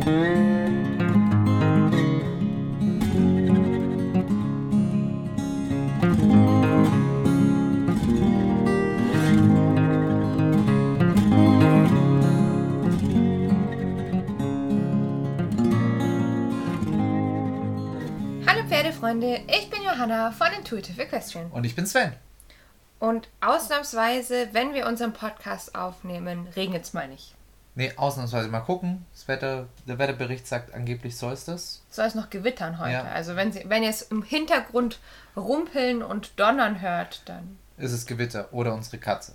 Hallo Pferdefreunde, ich bin Johanna von Intuitive Equestrian. Und ich bin Sven. Und ausnahmsweise, wenn wir unseren Podcast aufnehmen, regnet es mal nicht. Nee, ausnahmsweise mal gucken. Das Wetter, der Wetterbericht sagt, angeblich soll es das. Soll es noch gewittern heute? Ja. Also wenn, Sie, wenn ihr es im Hintergrund rumpeln und donnern hört, dann... Ist es Gewitter oder unsere Katze.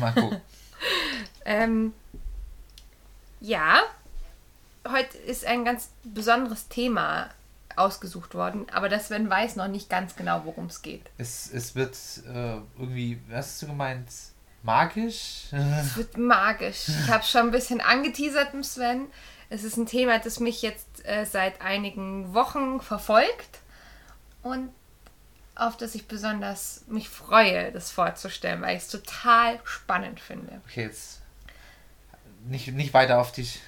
Mal gucken. Ähm, ja, heute ist ein ganz besonderes Thema ausgesucht worden, aber das Sven weiß noch nicht ganz genau, worum es geht. es, es wird äh, irgendwie, was hast du gemeint? Magisch? Es wird magisch. Ich habe schon ein bisschen angeteasert im Sven. Es ist ein Thema, das mich jetzt äh, seit einigen Wochen verfolgt und auf das ich besonders mich freue, das vorzustellen, weil ich es total spannend finde. Okay, jetzt nicht, nicht weiter auf dich,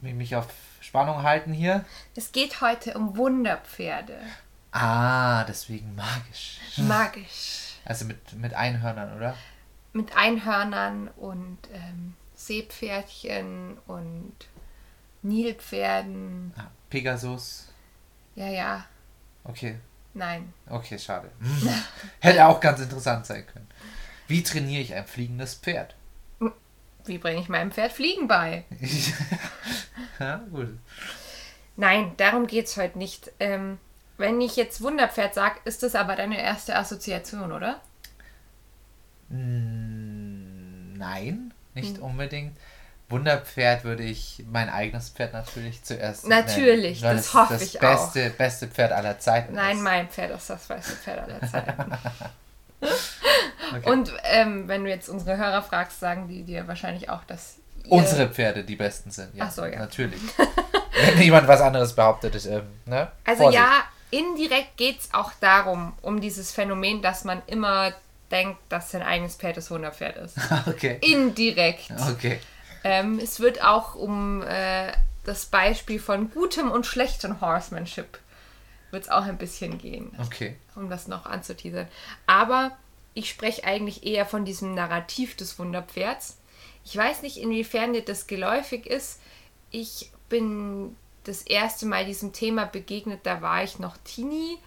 mich auf Spannung halten hier. Es geht heute um Wunderpferde. Ah, deswegen magisch. Magisch. Also mit, mit Einhörnern, oder? Mit Einhörnern und ähm, Seepferdchen und Nilpferden. Ah, Pegasus. Ja, ja, Okay, nein. okay, schade. Hm. Hätte auch ganz interessant sein können. Wie trainiere ich ein fliegendes Pferd? Wie bringe ich meinem Pferd Fliegen bei? ja, gut. Nein, darum geht es heute nicht. Ähm, wenn ich jetzt Wunderpferd sage, ist das aber deine erste Assoziation, oder? Nein, nicht Hm. unbedingt. Wunderpferd würde ich mein eigenes Pferd natürlich zuerst Natürlich, nennen, das es hoffe das ich beste, beste Pferd aller Zeiten Nein, ist. mein Pferd ist das beste Pferd aller Zeiten. Okay. Und ähm, wenn du jetzt unsere Hörer fragst, sagen die dir wahrscheinlich auch, dass Unsere Pferde die besten sind. Ja, Ach so, ja. Natürlich. Wenn jemand was anderes behauptet, ist, ähm, ne? Also Vorsicht. ja, indirekt geht es auch darum, um dieses Phänomen, dass man immer denkt, dass sein eigenes Pferd das Wunderpferd ist. Okay. Indirekt. Okay. Ähm, es wird auch um äh, das Beispiel von gutem und schlechtem Horsemanship wird es auch ein bisschen gehen, Okay. um das noch anzuteasern. Aber ich spreche eigentlich eher von diesem Narrativ des Wunderpferds. Ich weiß nicht, inwiefern dir das geläufig ist. Ich bin das erste Mal diesem Thema begegnet, da war ich noch Teenie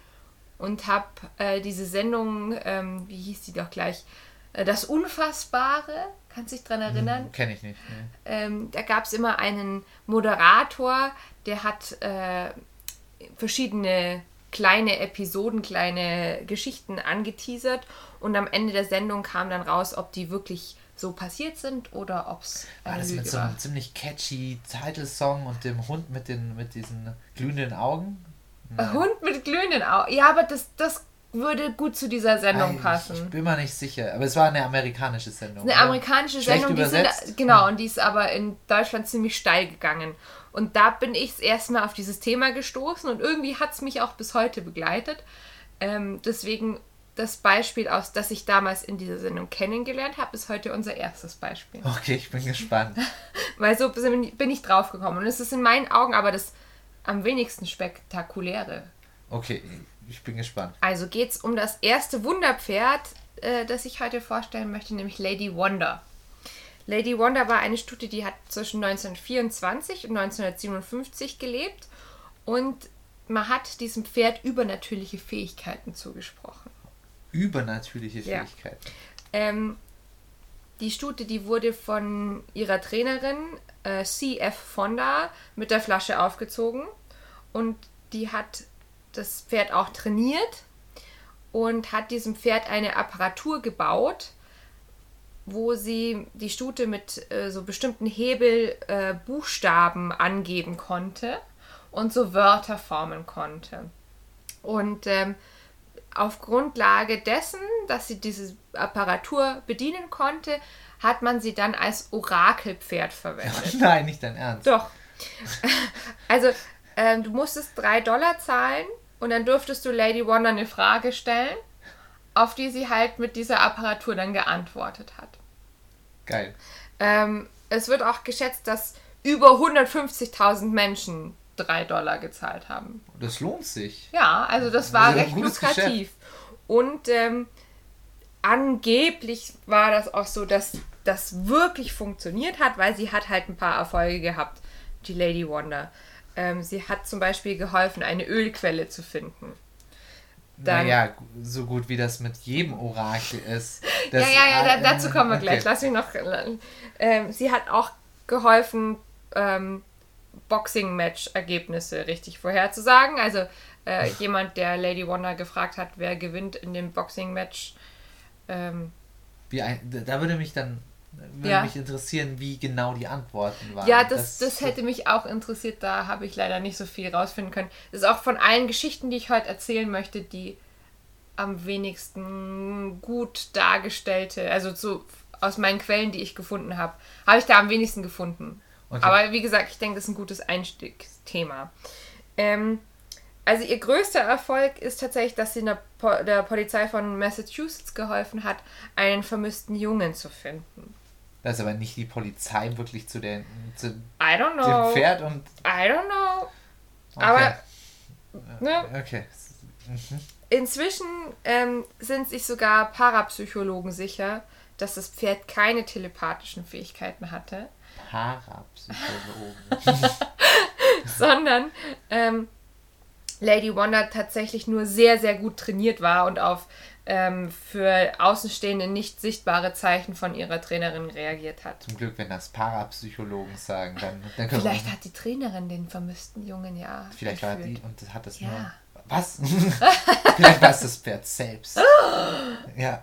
und habe äh, diese Sendung, ähm, wie hieß die doch gleich, äh, das Unfassbare, kannst du dich dran erinnern? Kenne ich nicht. Nee. ähm, da gab es immer einen Moderator, der hat äh, verschiedene kleine Episoden, kleine Geschichten angeteasert und am Ende der Sendung kam dann raus, ob die wirklich so passiert sind oder ob es War eine das mit so einem ziemlich catchy Titelsong und dem Hund mit den mit diesen glühenden Augen? Ein Hund mit glühenden Augen. Ja, aber das, das würde gut zu dieser Sendung Ich passen. bin mir nicht sicher, aber es war eine amerikanische Sendung. Eine amerikanische Schlecht Sendung, die übersetzt? sind, genau, und die ist aber in Deutschland ziemlich steil gegangen. Und da bin ich erstmal auf dieses Thema gestoßen und irgendwie hat es mich auch bis heute begleitet. Ähm, deswegen das Beispiel aus, das ich damals in dieser Sendung kennengelernt habe, ist heute unser erstes Beispiel. Okay, ich bin gespannt. Weil so bin bin ich draufgekommen. Und es ist in meinen Augen aber das am wenigsten spektakuläre. Okay, ich bin gespannt. Also geht es um das erste Wunderpferd, äh, das ich heute vorstellen möchte, nämlich Lady Wonder. Lady Wonder war eine Stute, die hat zwischen 1924 und 1957 gelebt und man hat diesem Pferd übernatürliche Fähigkeiten zugesprochen. Übernatürliche Ja. Fähigkeit. Ähm, die Stute, die wurde von ihrer Trainerin äh, CF Fonda mit der Flasche aufgezogen und die hat das Pferd auch trainiert und hat diesem Pferd eine Apparatur gebaut, wo sie die Stute mit äh, so bestimmten Hebel äh, angeben konnte und so Wörter formen konnte. Und ähm, auf Grundlage dessen, dass sie diese Apparatur bedienen konnte, hat man sie dann als Orakelpferd verwendet. Nein, nicht dein Ernst. Doch. Also, ähm, du musstest drei Dollar zahlen und dann durftest du Lady Wonder eine Frage stellen, auf die sie halt mit dieser Apparatur dann geantwortet hat. Geil. Ähm, es wird auch geschätzt, dass über 150.000 Menschen 3 Dollar gezahlt haben. Das lohnt sich. Ja, also das war ein recht lukrativ. Und ähm, angeblich war das auch so, dass das wirklich funktioniert hat, weil sie hat halt ein paar Erfolge gehabt, die Lady Wonder. Ähm, sie hat zum Beispiel geholfen, eine Ölquelle zu finden. Dann- naja, so gut wie das mit jedem Orakel ist. ja, ja, ja, da, dazu kommen wir okay. gleich. Lass mich noch. Ähm, sie hat auch geholfen, ähm, Boxing-Match-Ergebnisse richtig vorherzusagen. Also äh, jemand, der Lady Wonder gefragt hat, wer gewinnt in dem Boxing-Match. Ähm, Wie ein, da würde mich dann würde Ja. mich interessieren, wie genau die Antworten waren. ja, das, das hätte mich auch interessiert. Da habe ich leider nicht so viel rausfinden können. Das ist auch von allen Geschichten, die ich heute erzählen möchte, die am wenigsten gut dargestellte, also so aus meinen Quellen, die ich gefunden habe, habe ich da am wenigsten gefunden. Okay. Aber wie gesagt, ich denke, das ist ein gutes Einstiegsthema. Ähm, also ihr größter Erfolg ist tatsächlich, dass sie der, po der Polizei von Massachusetts geholfen hat, einen vermissten Jungen zu finden. Das ist aber nicht die Polizei wirklich zu, der, zu I don't dem. Pferd und. I don't know. Okay. Aber ne, Okay. inzwischen ähm, sind sich sogar Parapsychologen sicher, dass das Pferd keine telepathischen Fähigkeiten hatte, Parapsychologen. sondern ähm, Lady Wonder tatsächlich nur sehr, sehr gut trainiert war und auf ähm, für Außenstehende nicht sichtbare Zeichen von ihrer Trainerin reagiert hat. Zum Glück, wenn das Parapsychologen sagen, dann, dann Vielleicht wir. hat die Trainerin den vermissten Jungen ja. Vielleicht war geführt. die und das hat das Ja. nur. Was? Vielleicht war es das Pferd selbst. ja.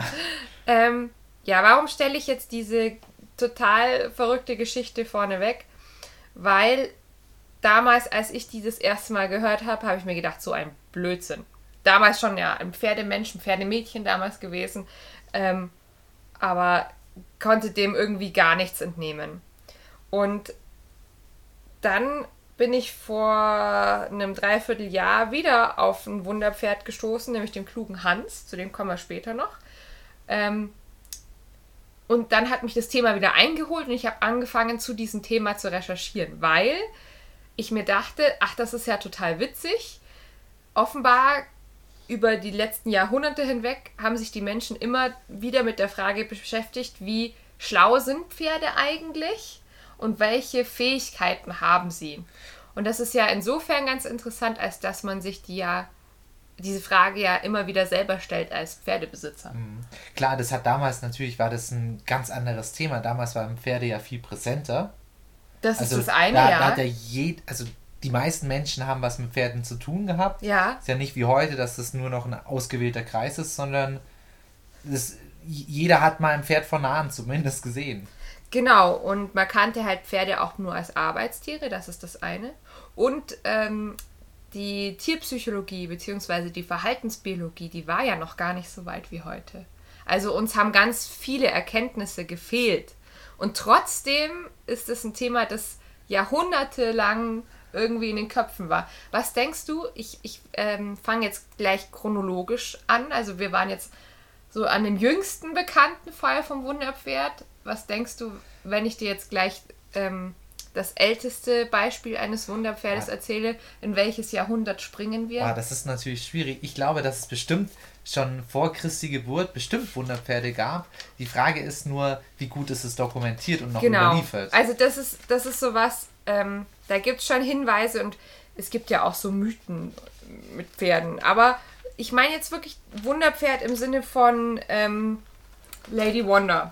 Ähm, ja, warum stelle ich jetzt diese total verrückte Geschichte vorneweg? Weil damals, als ich die das erste Mal gehört habe, habe ich mir gedacht, so ein Blödsinn. Damals schon ja ein Pferdemensch, ein Pferdemädchen damals gewesen, ähm, aber konnte dem irgendwie gar nichts entnehmen. Und dann bin ich vor einem Dreivierteljahr wieder auf ein Wunderpferd gestoßen, nämlich den klugen Hans, zu dem kommen wir später noch. Ähm, und dann hat mich das Thema wieder eingeholt und ich habe angefangen, zu diesem Thema zu recherchieren, weil ich mir dachte, ach, das ist ja total witzig. Offenbar über die letzten Jahrhunderte hinweg haben sich die Menschen immer wieder mit der Frage beschäftigt, wie schlau sind Pferde eigentlich und welche Fähigkeiten haben sie. Und das ist ja insofern ganz interessant, als dass man sich die ja diese Frage ja immer wieder selber stellt als Pferdebesitzer. Klar, das hat damals natürlich, war das ein ganz anderes Thema. Damals waren Pferde ja viel präsenter. Das Also ist das eine, da, ja. da hat ja jed, also die meisten Menschen haben was mit Pferden zu tun gehabt. ja, Ist ja nicht wie heute, dass das nur noch ein ausgewählter Kreis ist, sondern das, jeder hat mal ein Pferd von nahen zumindest gesehen. genau. Und man kannte halt Pferde auch nur als Arbeitstiere, das ist das eine. Und ähm, die Tierpsychologie bzw. die Verhaltensbiologie, die war ja noch gar nicht so weit wie heute. Also uns haben ganz viele Erkenntnisse gefehlt. Und trotzdem ist es ein Thema, das jahrhundertelang irgendwie in den Köpfen war. Was denkst du? Ich, ich ähm, fange jetzt gleich chronologisch an. Also wir waren jetzt so an dem jüngsten bekannten Fall vom Wunderpferd. Was denkst du, wenn ich dir jetzt gleich ähm, das älteste Beispiel eines Wunderpferdes Ja. erzähle, in welches Jahrhundert springen wir? Ah, das ist natürlich schwierig. Ich glaube, dass es bestimmt schon vor Christi Geburt bestimmt Wunderpferde gab. Die Frage ist nur, wie gut ist es dokumentiert und noch genau. überliefert. Also das ist, das ist sowas, ähm, da gibt es schon Hinweise und es gibt ja auch so Mythen mit Pferden. Aber ich meine jetzt wirklich Wunderpferd im Sinne von ähm, Lady Wonder.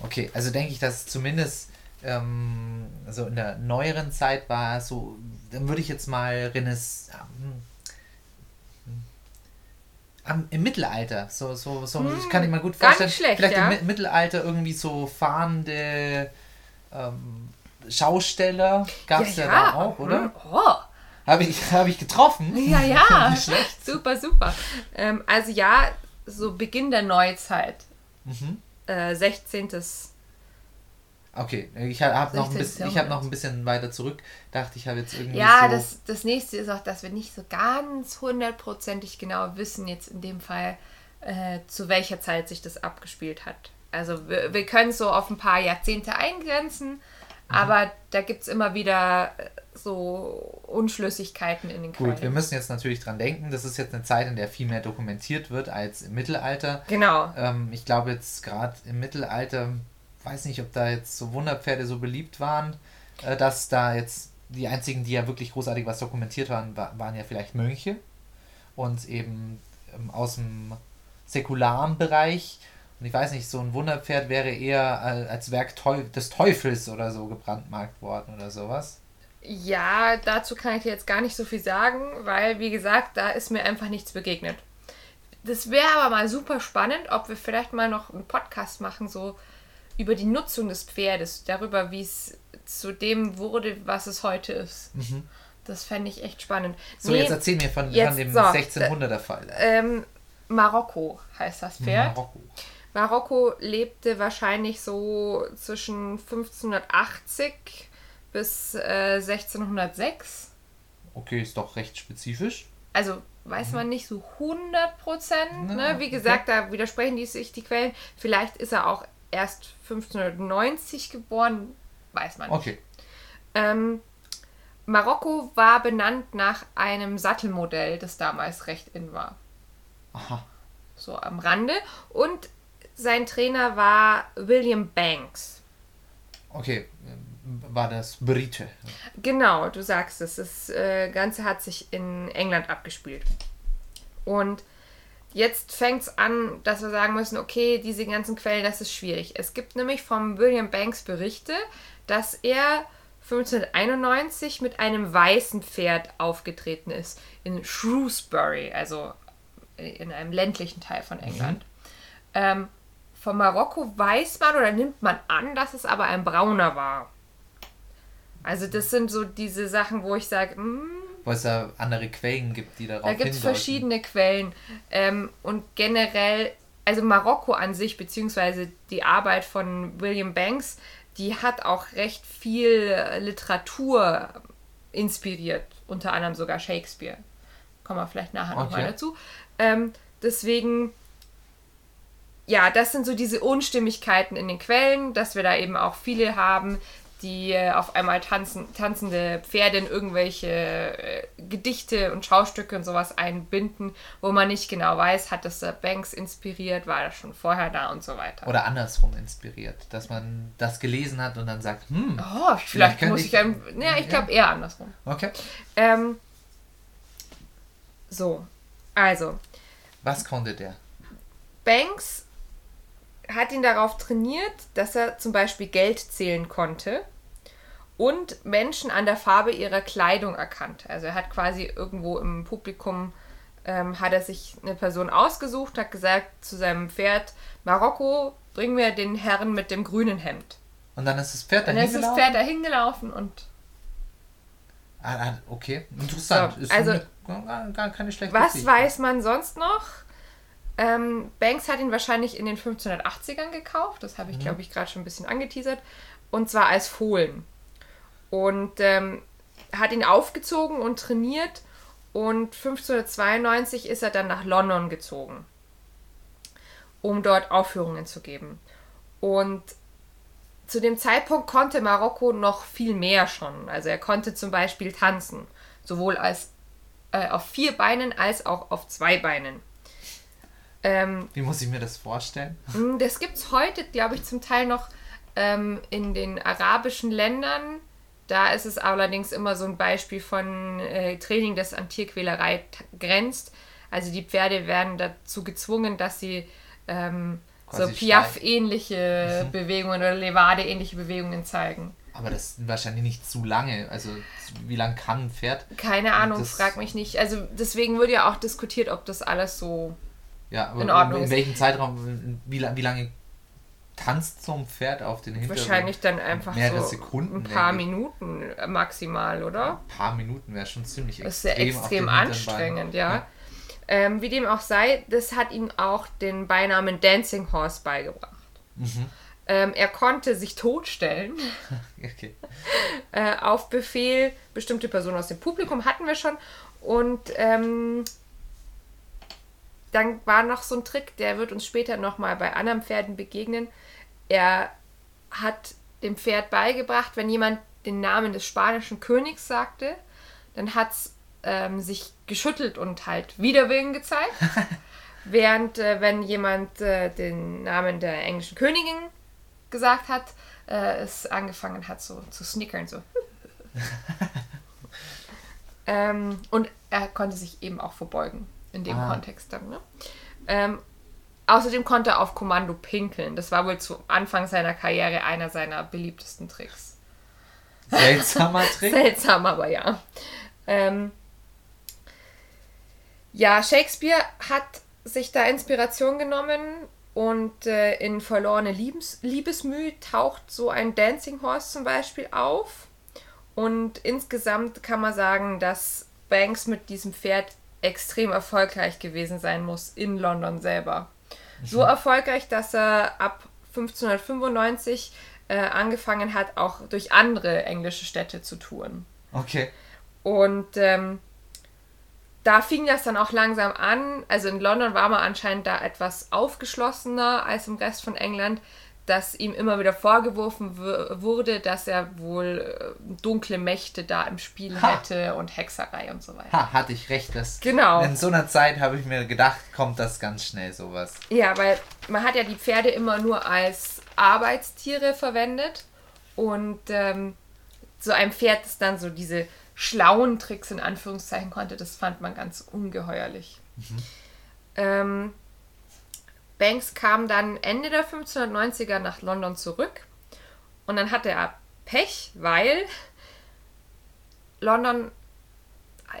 Okay, also denke ich, dass es zumindest ähm, so in der neueren Zeit war, so, dann würde ich jetzt mal Rennes, ähm, am, im Mittelalter, so, so, so, ich kann ich mir gut Hm, gar vorstellen, nicht schlecht, vielleicht ja. im Mi- Mittelalter irgendwie so fahrende ähm, Schausteller gab es ja, da auch, oder? hm, Oh. Habe ich, hab ich getroffen? Ja, ja. Super, super. Ähm, also ja, so Beginn der Neuzeit. Mhm. Äh, 16. Okay, ich habe noch, ein 16. bisschen- ich hab noch ein bisschen weiter zurück. Dachte, ich habe jetzt irgendwie Ja, so... das, das nächste ist auch, dass wir nicht so ganz hundertprozentig genau wissen, jetzt in dem Fall, äh, zu welcher Zeit sich das abgespielt hat. Also wir, wir können es so auf ein paar Jahrzehnte eingrenzen, aber da gibt es immer wieder äh, so Unschlüssigkeiten in den Quellen. Gut, wir müssen jetzt natürlich dran denken, das ist jetzt eine Zeit, in der viel mehr dokumentiert wird als im Mittelalter. Genau. Ähm, ich glaube jetzt gerade im Mittelalter, weiß nicht, ob da jetzt so Wunderpferde so beliebt waren, äh, dass da jetzt die einzigen, die ja wirklich großartig was dokumentiert waren, wa- waren ja vielleicht Mönche und eben ähm, aus dem säkularen Bereich. Und ich weiß nicht, so ein Wunderpferd wäre eher äh, als Werk des Teufels oder so gebrandmarkt worden oder sowas. Ja, dazu kann ich dir jetzt gar nicht so viel sagen, weil, wie gesagt, da ist mir einfach nichts begegnet. Das wäre aber mal super spannend, ob wir vielleicht mal noch einen Podcast machen, so über die Nutzung des Pferdes, darüber, wie es zu dem wurde, was es heute ist. Das fände ich echt spannend. Mhm. So, Nee, jetzt erzähl mir von, jetzt von dem so, 1600er Fall. ähm, Marokko heißt das Pferd. Marokko. Marokko lebte wahrscheinlich so zwischen 1580 bis äh, 1606. Okay, ist doch recht spezifisch. Also weiß man nicht so 100 Prozent. Ne? Wie gesagt, da widersprechen die sich die Quellen. Vielleicht ist er auch erst 1590 geboren, weiß man nicht. Okay. Ähm, Marokko war benannt nach einem Sattelmodell, das damals recht in war. Aha. So am Rande. Und sein Trainer war William Banks. Okay. War das Brite? Genau, du sagst es. Das äh, Ganze hat sich in England abgespielt. Und jetzt fängt es an, dass wir sagen müssen, okay, diese ganzen Quellen, das ist schwierig. Es gibt nämlich vom William Banks Berichte, dass er 1591 mit einem weißen Pferd aufgetreten ist in Shrewsbury, also in einem ländlichen Teil von England. Ähm, von Marokko weiß man oder nimmt man an, dass es aber ein brauner war. Also das sind so diese Sachen, wo ich sage, hm, Wo es da andere Quellen gibt, die darauf da gibt es verschiedene Quellen. Ähm, und generell, also Marokko an sich, beziehungsweise die Arbeit von William Banks, die hat auch recht viel Literatur inspiriert. Unter anderem sogar Shakespeare. Kommen wir vielleicht nachher nochmal Okay. dazu. Ähm, deswegen, ja, das sind so diese Unstimmigkeiten in den Quellen, dass wir da eben auch viele haben, die äh, auf einmal tanzen, tanzende Pferde in irgendwelche äh, Gedichte und Schaustücke und sowas einbinden, wo man nicht genau weiß, hat das der Banks inspiriert, war das schon vorher da und so weiter. Oder andersrum inspiriert, dass man das gelesen hat und dann sagt, hm, oh, vielleicht könnte muss ich- ich, ähm, ja, ich ja. glaube eher andersrum. okay. Ähm, so, also, Was konnte der? Banks hat ihn darauf trainiert, dass er zum Beispiel Geld zählen konnte und Menschen an der Farbe ihrer Kleidung erkannte. Also er hat quasi irgendwo im Publikum ähm, hat er sich eine Person ausgesucht, hat gesagt zu seinem Pferd, Marokko, bring mir den Herrn mit dem grünen Hemd. Und dann ist das Pferd dahin dann ist das gelaufen? Pferd dahin gelaufen und Ah, ah, okay, interessant. So, also- nicht- gar, keine schlechte Was Geschichte. weiß man sonst noch? Ähm, Banks hat ihn wahrscheinlich in den 1580ern gekauft. Das habe ich, glaube ich, gerade schon ein bisschen angeteasert. Und zwar als Fohlen. Und ähm, hat ihn aufgezogen und trainiert. Und 1592 ist er dann nach London gezogen, um dort Aufführungen zu geben. Und zu dem Zeitpunkt konnte Marokko noch viel mehr schon. Also er konnte zum Beispiel tanzen, sowohl als äh, auf vier Beinen als auch auf zwei Beinen. Ähm, Wie muss ich mir das vorstellen? Mm, Das gibt es heute, glaube ich, zum Teil noch ähm, in den arabischen Ländern. Da ist es allerdings immer so ein Beispiel von äh, Training, das an Tierquälerei grenzt. Also die Pferde werden dazu gezwungen, dass sie ähm, so Piaf-ähnliche Bewegungen oder Levade-ähnliche Bewegungen zeigen. Aber das ist wahrscheinlich nicht zu lange. Also, wie lang kann ein Pferd? Keine Ahnung, frag mich nicht. Also deswegen wird ja auch diskutiert, ob das alles so Ja, aber In Ordnung in ist. welchem Zeitraum, wie, wie lange tanzt so ein Pferd auf den Hintergrund? wahrscheinlich dann einfach mehrere so Sekunden, ein paar. Minuten maximal, oder? Ein paar Minuten wäre schon ziemlich Das ist ja extrem. extrem anstrengend, Beinen. ja. Ähm, wie dem auch sei, das hat ihm auch den Beinamen Dancing Horse beigebracht. Mhm. Ähm, er konnte sich totstellen Okay. äh, auf Befehl. Bestimmte Personen aus dem Publikum hatten wir schon. Und ähm, dann war noch so ein Trick, der wird uns später nochmal bei anderen Pferden begegnen. Er hat dem Pferd beigebracht, wenn jemand den Namen des spanischen Königs sagte, dann hat es ähm, sich geschüttelt und halt Widerwillen gezeigt. Während äh, wenn jemand äh, den Namen der englischen Königin gesagt hat, äh, es angefangen hat so zu snickern, so. ähm, und er konnte sich eben auch verbeugen in dem Ah. Kontext dann. Ne? Ähm, außerdem konnte er auf Kommando pinkeln. Das war wohl zu Anfang seiner Karriere einer seiner beliebtesten Tricks. Seltsamer Trick. Seltsam, aber ja. Ähm, ja, Shakespeare hat sich da Inspiration genommen und äh, in Verlorene Liebes Liebesmüh taucht so ein Dancing Horse zum Beispiel auf. Und insgesamt kann man sagen, dass Banks mit diesem Pferd extrem erfolgreich gewesen sein muss in London selber. So erfolgreich, dass er ab 1595 äh, angefangen hat, auch durch andere englische Städte zu touren. Okay. Und ähm, da fing das dann auch langsam an. Also in London war man anscheinend da etwas aufgeschlossener als im Rest von England, dass ihm immer wieder vorgeworfen wurde, dass er wohl äh, dunkle Mächte da im Spiel Ha. hätte und Hexerei und so weiter. Ha, hatte ich recht. Das Genau. In so einer Zeit habe ich mir gedacht, kommt das ganz schnell sowas. Ja, weil man hat ja die Pferde immer nur als Arbeitstiere verwendet und ähm, so ein Pferd, das dann so diese schlauen Tricks in Anführungszeichen konnte, das fand man ganz ungeheuerlich. Ähm, Banks kam dann Ende der 1590er nach London zurück und dann hatte er Pech, weil London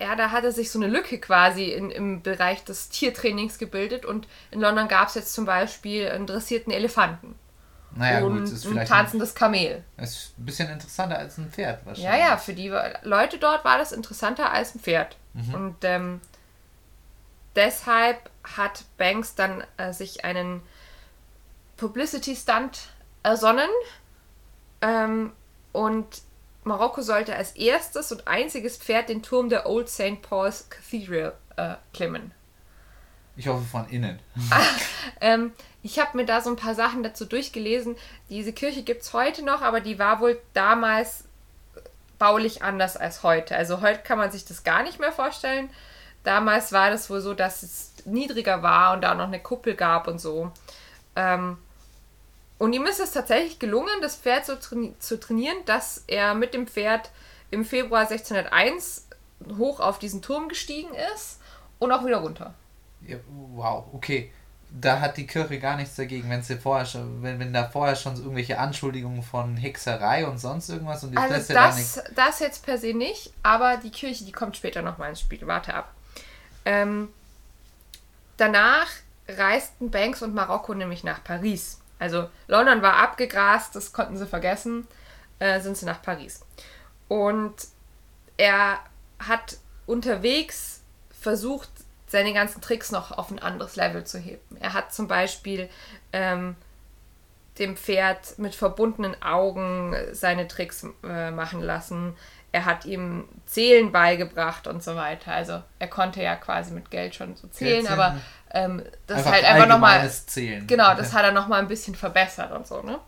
ja, da hatte sich so eine Lücke quasi in, im Bereich des Tiertrainings gebildet und in London gab es jetzt zum Beispiel einen dressierten Elefanten Naja, und gut, ist ein vielleicht ein, tanzendes Kamel. ist ein bisschen interessanter als ein Pferd Ja, wahrscheinlich. ja, für die Leute dort war das interessanter als ein Pferd. Mhm. Und ähm, deshalb hat Banks dann äh, sich einen Publicity-Stunt ersonnen. Ähm, und Marokko sollte als erstes und einziges Pferd den Turm der Old St. Paul's Cathedral äh, klimmen. Ich hoffe von innen. Ähm, ich habe mir da so ein paar Sachen dazu durchgelesen. Diese Kirche gibt es heute noch, aber die war wohl damals baulich anders als heute. Also heute kann man sich das gar nicht mehr vorstellen. Damals war das wohl so, dass es niedriger war und da noch eine Kuppel gab und so. Ähm, und ihm ist es tatsächlich gelungen, das Pferd so traini zu trainieren, dass er mit dem Pferd im Februar 1601 hoch auf diesen Turm gestiegen ist und auch wieder runter. Ja, wow, okay. Da hat die Kirche gar nichts dagegen, wenn sie vorher schon, wenn, wenn da vorher schon so irgendwelche Anschuldigungen von Hexerei und sonst irgendwas und Also lässt da nichts. das, das jetzt per se nicht, aber die Kirche, die kommt später nochmal ins Spiel. Warte ab. Ähm, danach reisten Banks und Marokko nämlich nach Paris. Also London war abgegrast, das konnten sie vergessen, äh, sind sie nach Paris. Und er hat unterwegs versucht, seine ganzen Tricks noch auf ein anderes Level zu heben. Er hat zum Beispiel ähm, dem Pferd mit verbundenen Augen seine Tricks äh, machen lassen. Er hat ihm Zählen beigebracht und so weiter. Also er konnte ja quasi mit Geld schon so zählen, Geld aber ähm, das Einfach halt einfach nochmal. Zählen. Genau, das hat er nochmal ein bisschen verbessert und so, ne?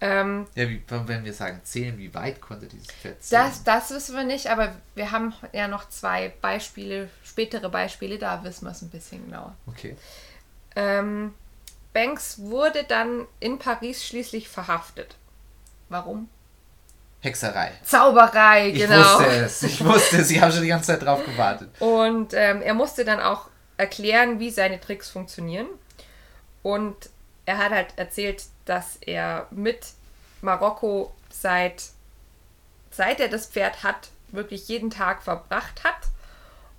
Ähm, Ja, wie, wenn wir sagen zählen, wie weit konnte dieses Pferd zählen? das, das wissen wir nicht, aber wir haben ja noch zwei Beispiele, spätere Beispiele, da wissen wir es ein bisschen genauer. Okay. Ähm, Banks wurde dann in Paris schließlich verhaftet. Warum? Hexerei. Zauberei, Ich genau. wusste es. Ich wusste es. Ich habe schon die ganze Zeit drauf gewartet. Und ähm, er musste dann auch erklären, wie seine Tricks funktionieren. Und er hat halt erzählt, dass er mit Marokko seit, seit er das Pferd hat, wirklich jeden Tag verbracht hat.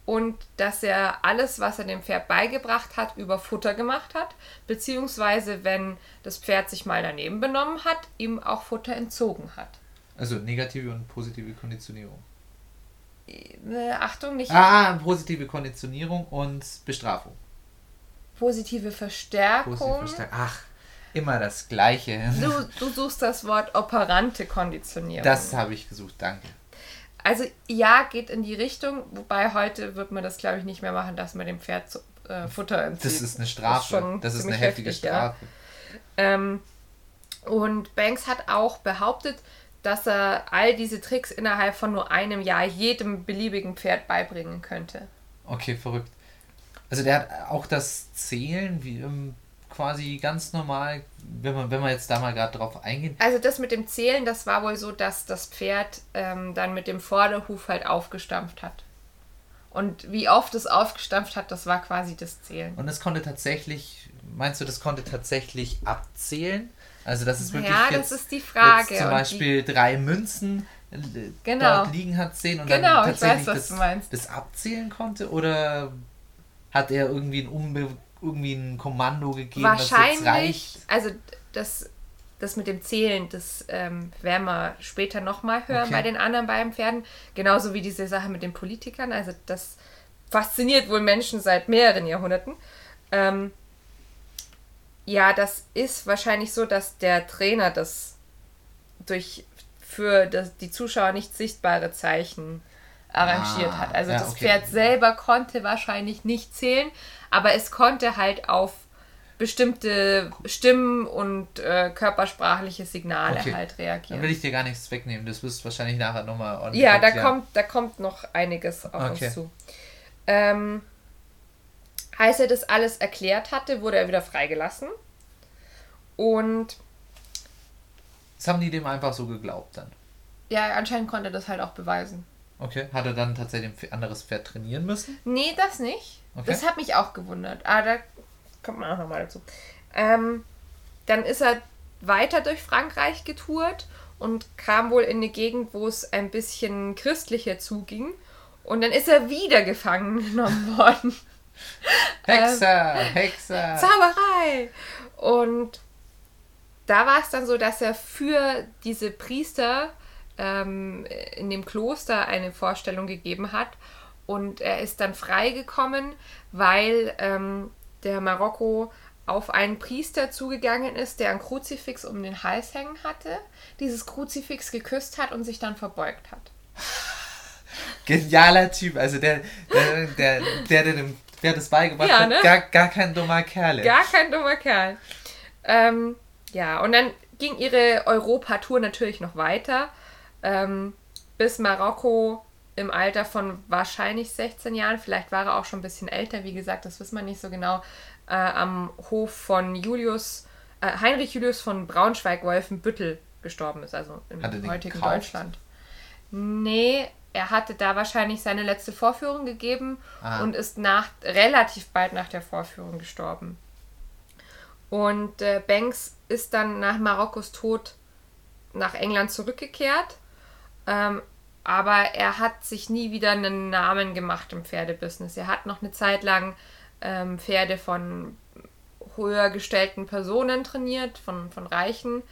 Und dass er alles, was er dem Pferd beigebracht hat, über Futter gemacht hat. Beziehungsweise, wenn das Pferd sich mal daneben benommen hat, ihm auch Futter entzogen hat. Also negative und positive Konditionierung. Äh, Achtung, nicht Ah, positive Konditionierung und Bestrafung. positive Verstärkung. Positive Verstärkung. Ach, immer das Gleiche. Du, du suchst das Wort operante Konditionierung. Das habe ich gesucht, danke. also ja, geht in die Richtung, wobei heute wird man das, glaube ich, nicht mehr machen, dass man dem Pferd so, äh, Futter entzieht. Das ist eine Strafe. Das ist, Das ist eine heftige heftig, ja. Strafe. Ähm, und Banks hat auch behauptet, dass er all diese Tricks innerhalb von nur einem Jahr jedem beliebigen Pferd beibringen könnte. Okay, verrückt. Also der hat auch das Zählen wie ähm, quasi ganz normal, wenn man, wenn man jetzt da mal gerade drauf eingeht. Also das mit dem Zählen, das war wohl so, dass das Pferd ähm, dann mit dem Vorderhuf halt aufgestampft hat. Und wie oft es aufgestampft hat, das war quasi das Zählen. Und es konnte tatsächlich, meinst du, das konnte tatsächlich abzählen? Also das ist wirklich Ja, jetzt, das ist die Frage. zum Und die- Beispiel drei Münzen äh, Genau. dort liegen hat sehen und Genau, dann ich tatsächlich weiß, was das, du meinst. das abzählen konnte? Oder hat er irgendwie ein, Umbe irgendwie ein Kommando gegeben, das Wahrscheinlich, reicht? also das, das mit dem Zählen, das ähm, werden wir später nochmal hören Okay. bei den anderen beiden Pferden. Genauso wie diese Sache mit den Politikern. Also das fasziniert wohl Menschen seit mehreren Jahrhunderten. Ähm, ja, das ist wahrscheinlich so, dass der Trainer das durch für das, die Zuschauer nicht sichtbare Zeichen arrangiert Ah, hat. Also ja, das okay. Pferd selber konnte wahrscheinlich nicht zählen, aber es konnte halt auf bestimmte Stimmen und äh, körpersprachliche Signale Okay. halt Dann reagieren. will ich dir gar nichts wegnehmen. Das wirst du wahrscheinlich nachher nochmal ordentlich Ja, da erklären. kommt, da kommt noch einiges auf Okay. uns zu. Ähm, als er das alles erklärt hatte, wurde er wieder freigelassen. Und Das haben die dem einfach so geglaubt dann. ja, anscheinend konnte er das halt auch beweisen. Okay. Hat er dann tatsächlich ein anderes Pferd trainieren müssen? Nee, das nicht. Okay. Das hat mich auch gewundert. Aber da kommt man auch nochmal dazu. Ähm, dann ist er weiter durch Frankreich getourt und kam wohl in eine Gegend, wo es ein bisschen christlicher zuging. Und dann ist er wieder gefangen genommen worden. Hexer, Hexer. Zauberei! Und da war es dann so, dass er für diese Priester ähm, in dem Kloster eine Vorstellung gegeben hat. Und er ist dann freigekommen, weil ähm, der Marokko auf einen Priester zugegangen ist, der ein Kruzifix um den Hals hängen hatte, dieses Kruzifix geküsst hat und sich dann verbeugt hat. Genialer Typ. Also der, der, der, der, der dem Pferd das beigebracht Ja, hat, ne? gar, gar kein dummer Kerl. Gar kein dummer Kerl. Ähm, ja, und dann ging ihre Europatour natürlich noch weiter, ähm, bis Marokko im Alter von wahrscheinlich 16 Jahren, vielleicht war er auch schon ein bisschen älter, wie gesagt, das wissen wir nicht so genau, äh, am Hof von Julius, äh, Heinrich Julius von Braunschweig-Wolfenbüttel gestorben ist, also im Hat heutigen? Deutschland. Nee, er hatte da wahrscheinlich seine letzte Vorführung gegeben Ah. und ist nach, relativ bald nach der Vorführung gestorben. Und äh, Banks ist dann nach Marokkos Tod nach England zurückgekehrt. Ähm, aber er hat sich nie wieder einen Namen gemacht im Pferdebusiness. Er hat noch eine Zeit lang ähm, Pferde von höher gestellten Personen trainiert, von, von Reichen,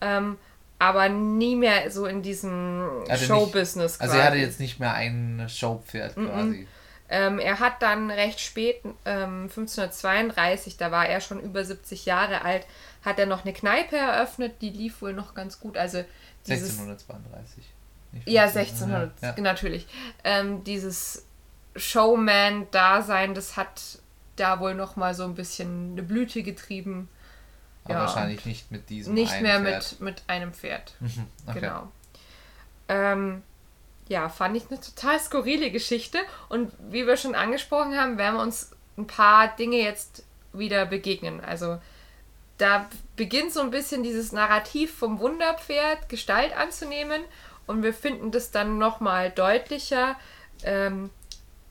ähm, aber nie mehr so in diesem Also nicht- Showbusiness Also er hatte jetzt nicht mehr ein Showpferd quasi. ähm, er hat dann recht spät, ähm, 1532, da war er schon über 70 Jahre alt, hat er noch eine Kneipe eröffnet, die lief wohl noch ganz gut. Also dieses 1632. nicht ja, 1500, 1600, ja. natürlich. Ähm, dieses Showman-Dasein, das hat da wohl noch mal so ein bisschen eine Blüte getrieben. Aber Ja, wahrscheinlich nicht mit diesem Nicht einen mehr Pferd. mit, mit einem Pferd. Mhm, okay. Genau. Ähm, ja, fand ich eine total skurrile Geschichte. Und wie wir schon angesprochen haben, werden wir uns ein paar Dinge jetzt wieder begegnen. Also da beginnt so ein bisschen dieses Narrativ vom Wunderpferd Gestalt anzunehmen. Und wir finden das dann nochmal deutlicher ähm,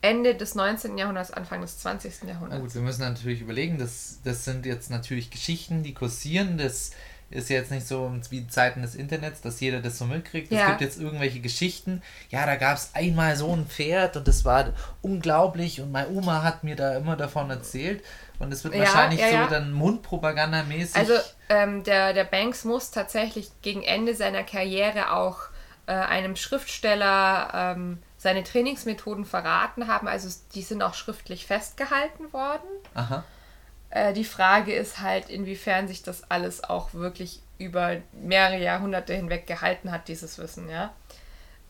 Ende des 19. Jahrhunderts, Anfang des 20. Na Jahrhunderts. gut, wir müssen natürlich überlegen, das, das sind jetzt natürlich Geschichten, die kursieren. Das ist jetzt nicht so wie Zeiten des Internets, dass jeder das so mitkriegt. Es Ja. gibt jetzt irgendwelche Geschichten. Ja, da gab es einmal so ein Pferd und das war unglaublich und meine Oma hat mir da immer davon erzählt. Und es wird Ja, wahrscheinlich ja, so dann mundpropagandamäßig. Also ähm, der, der Banks muss tatsächlich gegen Ende seiner Karriere auch äh, einem Schriftsteller ähm, seine Trainingsmethoden verraten haben. Also die sind auch schriftlich festgehalten worden. Aha. Äh, die Frage ist halt, inwiefern sich das alles auch wirklich über mehrere Jahrhunderte hinweg gehalten hat, dieses Wissen, ja.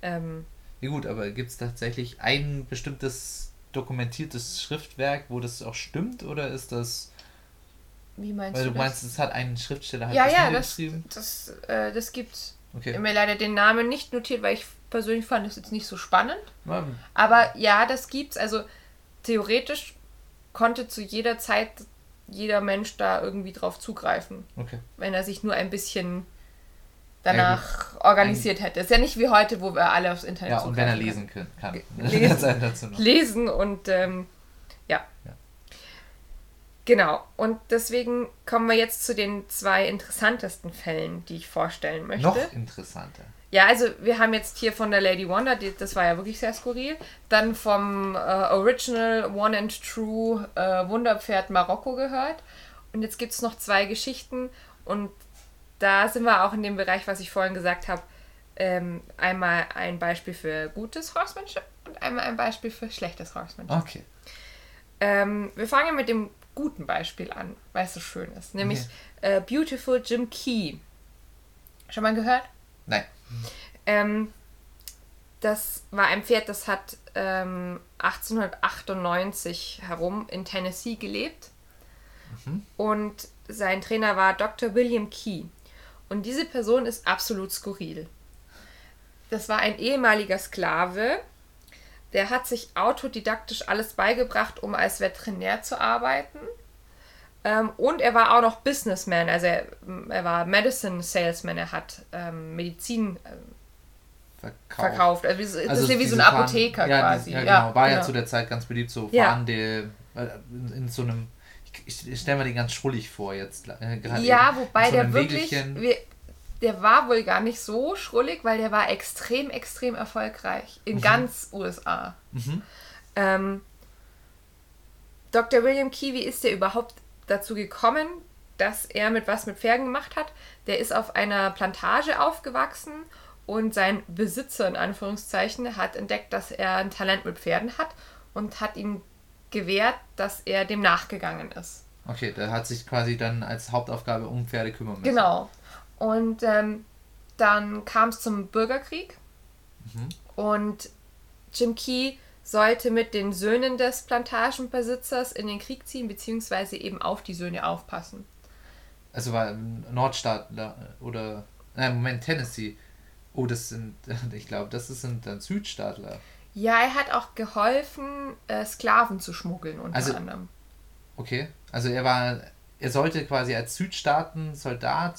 Ähm, Ja gut, aber gibt es tatsächlich ein bestimmtes dokumentiertes Schriftwerk, wo das auch stimmt, oder ist das. Wie meinst Weil du du das? meinst, es hat ein Schriftsteller halt ja, das ja, das, niedergeschrieben? das, äh, das gibt's. Ich Okay. habe mir leider den Namen nicht notiert, weil ich persönlich fand es jetzt nicht so spannend. Ja, Aber ja, das gibt's. Also theoretisch konnte zu jeder Zeit jeder Mensch da irgendwie drauf zugreifen, Okay. wenn er sich nur ein bisschen danach organisiert hätte. Ist ja nicht wie heute, wo wir alle aufs Internet Ja, und wenn er lesen können, kann. Lesen. Lesen und ähm, ja. Ja. Genau. Und deswegen kommen wir jetzt zu den zwei interessantesten Fällen, die ich vorstellen möchte. Noch interessanter. Ja, also wir haben jetzt hier von der Lady Wonder, die, das war ja wirklich sehr skurril. Dann vom äh, Original One and True äh, Wunderpferd Marokko gehört. Und jetzt gibt es noch zwei Geschichten. Und da sind wir auch in dem Bereich, was ich vorhin gesagt habe. Ähm, einmal ein Beispiel für gutes Horsemanship und einmal ein Beispiel für schlechtes Horsemanship. Okay. Ähm, wir fangen mit dem guten Beispiel an, weil es so schön ist. Nämlich äh, Beautiful Jim Key. Schon mal gehört? Nein. Ähm, das war ein Pferd, das hat ähm, 1898 herum in Tennessee gelebt. Und sein Trainer war Dr. William Key. Und diese Person ist absolut skurril. Das war ein ehemaliger Sklave. Der hat sich autodidaktisch alles beigebracht, um als Veterinär zu arbeiten. Ähm, und er war auch noch Businessman, also er, er war Medicine Salesman, er hat ähm, Medizin äh, Verkauft. verkauft. Also, das ist ja wie so ein Apotheker ja, quasi. die- Ja, genau. War ja zu der Zeit ganz beliebt, so Ja. fahrende, äh, in, in so einem, ich, ich stelle mir den ganz schrullig vor jetzt. Äh, gerade Ja, eben. wobei In so der wirklich, wir, der war wohl gar nicht so schrullig, weil der war extrem, extrem erfolgreich in ganz USA. Mhm. Ähm, Dr. William Key, wie ist der überhaupt dazu gekommen, dass er mit was mit Pferden gemacht hat? Der ist auf einer Plantage aufgewachsen und sein Besitzer in Anführungszeichen hat entdeckt, dass er ein Talent mit Pferden hat und hat ihm gewährt, dass er dem nachgegangen ist. Okay, der hat sich quasi dann als Hauptaufgabe um Pferde kümmern müssen. Genau. Und ähm, dann kam es zum Bürgerkrieg und Jim Key sollte mit den Söhnen des Plantagenbesitzers in den Krieg ziehen, beziehungsweise eben auf die Söhne aufpassen. Also war ein Nordstaatler oder, nein, Moment, Tennessee. Oh, das sind, ich glaube, das sind dann Südstaatler. Ja, er hat auch geholfen, äh, Sklaven zu schmuggeln unter Also- anderem. Okay, also er war, er sollte quasi als Südstaaten-Soldat,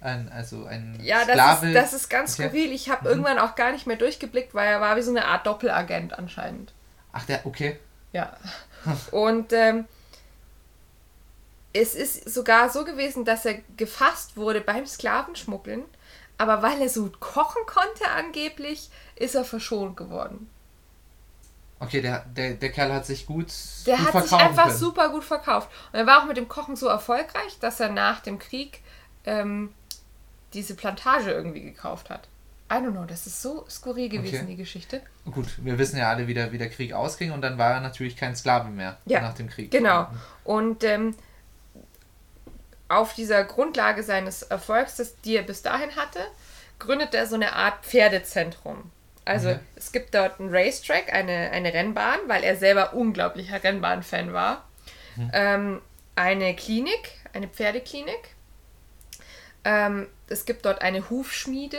ein, also ein Ja, das Sklave. ist, das ist ganz skurril. Ich habe irgendwann auch gar nicht mehr durchgeblickt, weil er war wie so eine Art Doppelagent anscheinend. Ach, der, okay. Ja. Und ähm, es ist sogar so gewesen, dass er gefasst wurde beim Sklavenschmuggeln, aber weil er so kochen konnte angeblich, ist er verschont geworden. Okay, der, der, der Kerl hat sich gut, Der gut hat sich einfach können. super gut verkauft. Und er war auch mit dem Kochen so erfolgreich, dass er nach dem Krieg ähm, diese Plantage irgendwie gekauft hat. I don't know, das ist so skurril gewesen, Okay. die Geschichte. Gut, wir wissen ja alle, wie der, wie der Krieg ausging und dann war er natürlich kein Sklave mehr Ja, nach dem Krieg. Genau. Und ähm, auf dieser Grundlage seines Erfolgs, das, die er bis dahin hatte, gründet er so eine Art Pferdezentrum. Also Okay. es gibt dort einen Racetrack, eine, eine Rennbahn, weil er selber unglaublicher Rennbahnfan war. Ähm, eine Klinik, eine Pferdeklinik. Ähm, es gibt dort eine Hufschmiede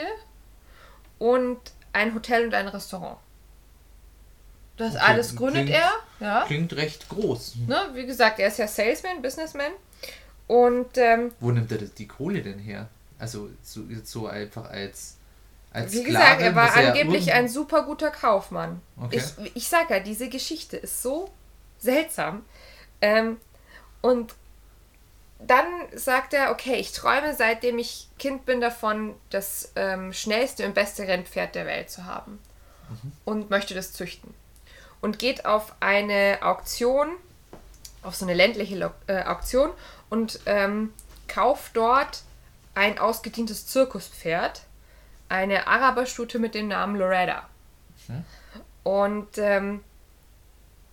und ein Hotel und ein Restaurant. Das Okay, alles gründet klingt- er. Ja. Klingt recht groß. Ne, wie gesagt, er ist ja Salesman, Businessman. Und ähm, Wo nimmt er das- die Kohle denn her? Also so, so einfach als, als wie gesagt, er war ja angeblich ein super guter Kaufmann. Okay. Ich, ich sag ja, diese Geschichte ist so seltsam. Ähm, und dann sagt er, okay, ich träume, seitdem ich Kind bin, davon, das ähm, schnellste und beste Rennpferd der Welt zu haben. Und möchte das züchten. Und geht auf eine Auktion, auf so eine ländliche Lo äh, Auktion und ähm, kauft dort ein ausgedientes Zirkuspferd, eine Araberstute mit dem Namen Loretta. Und ähm,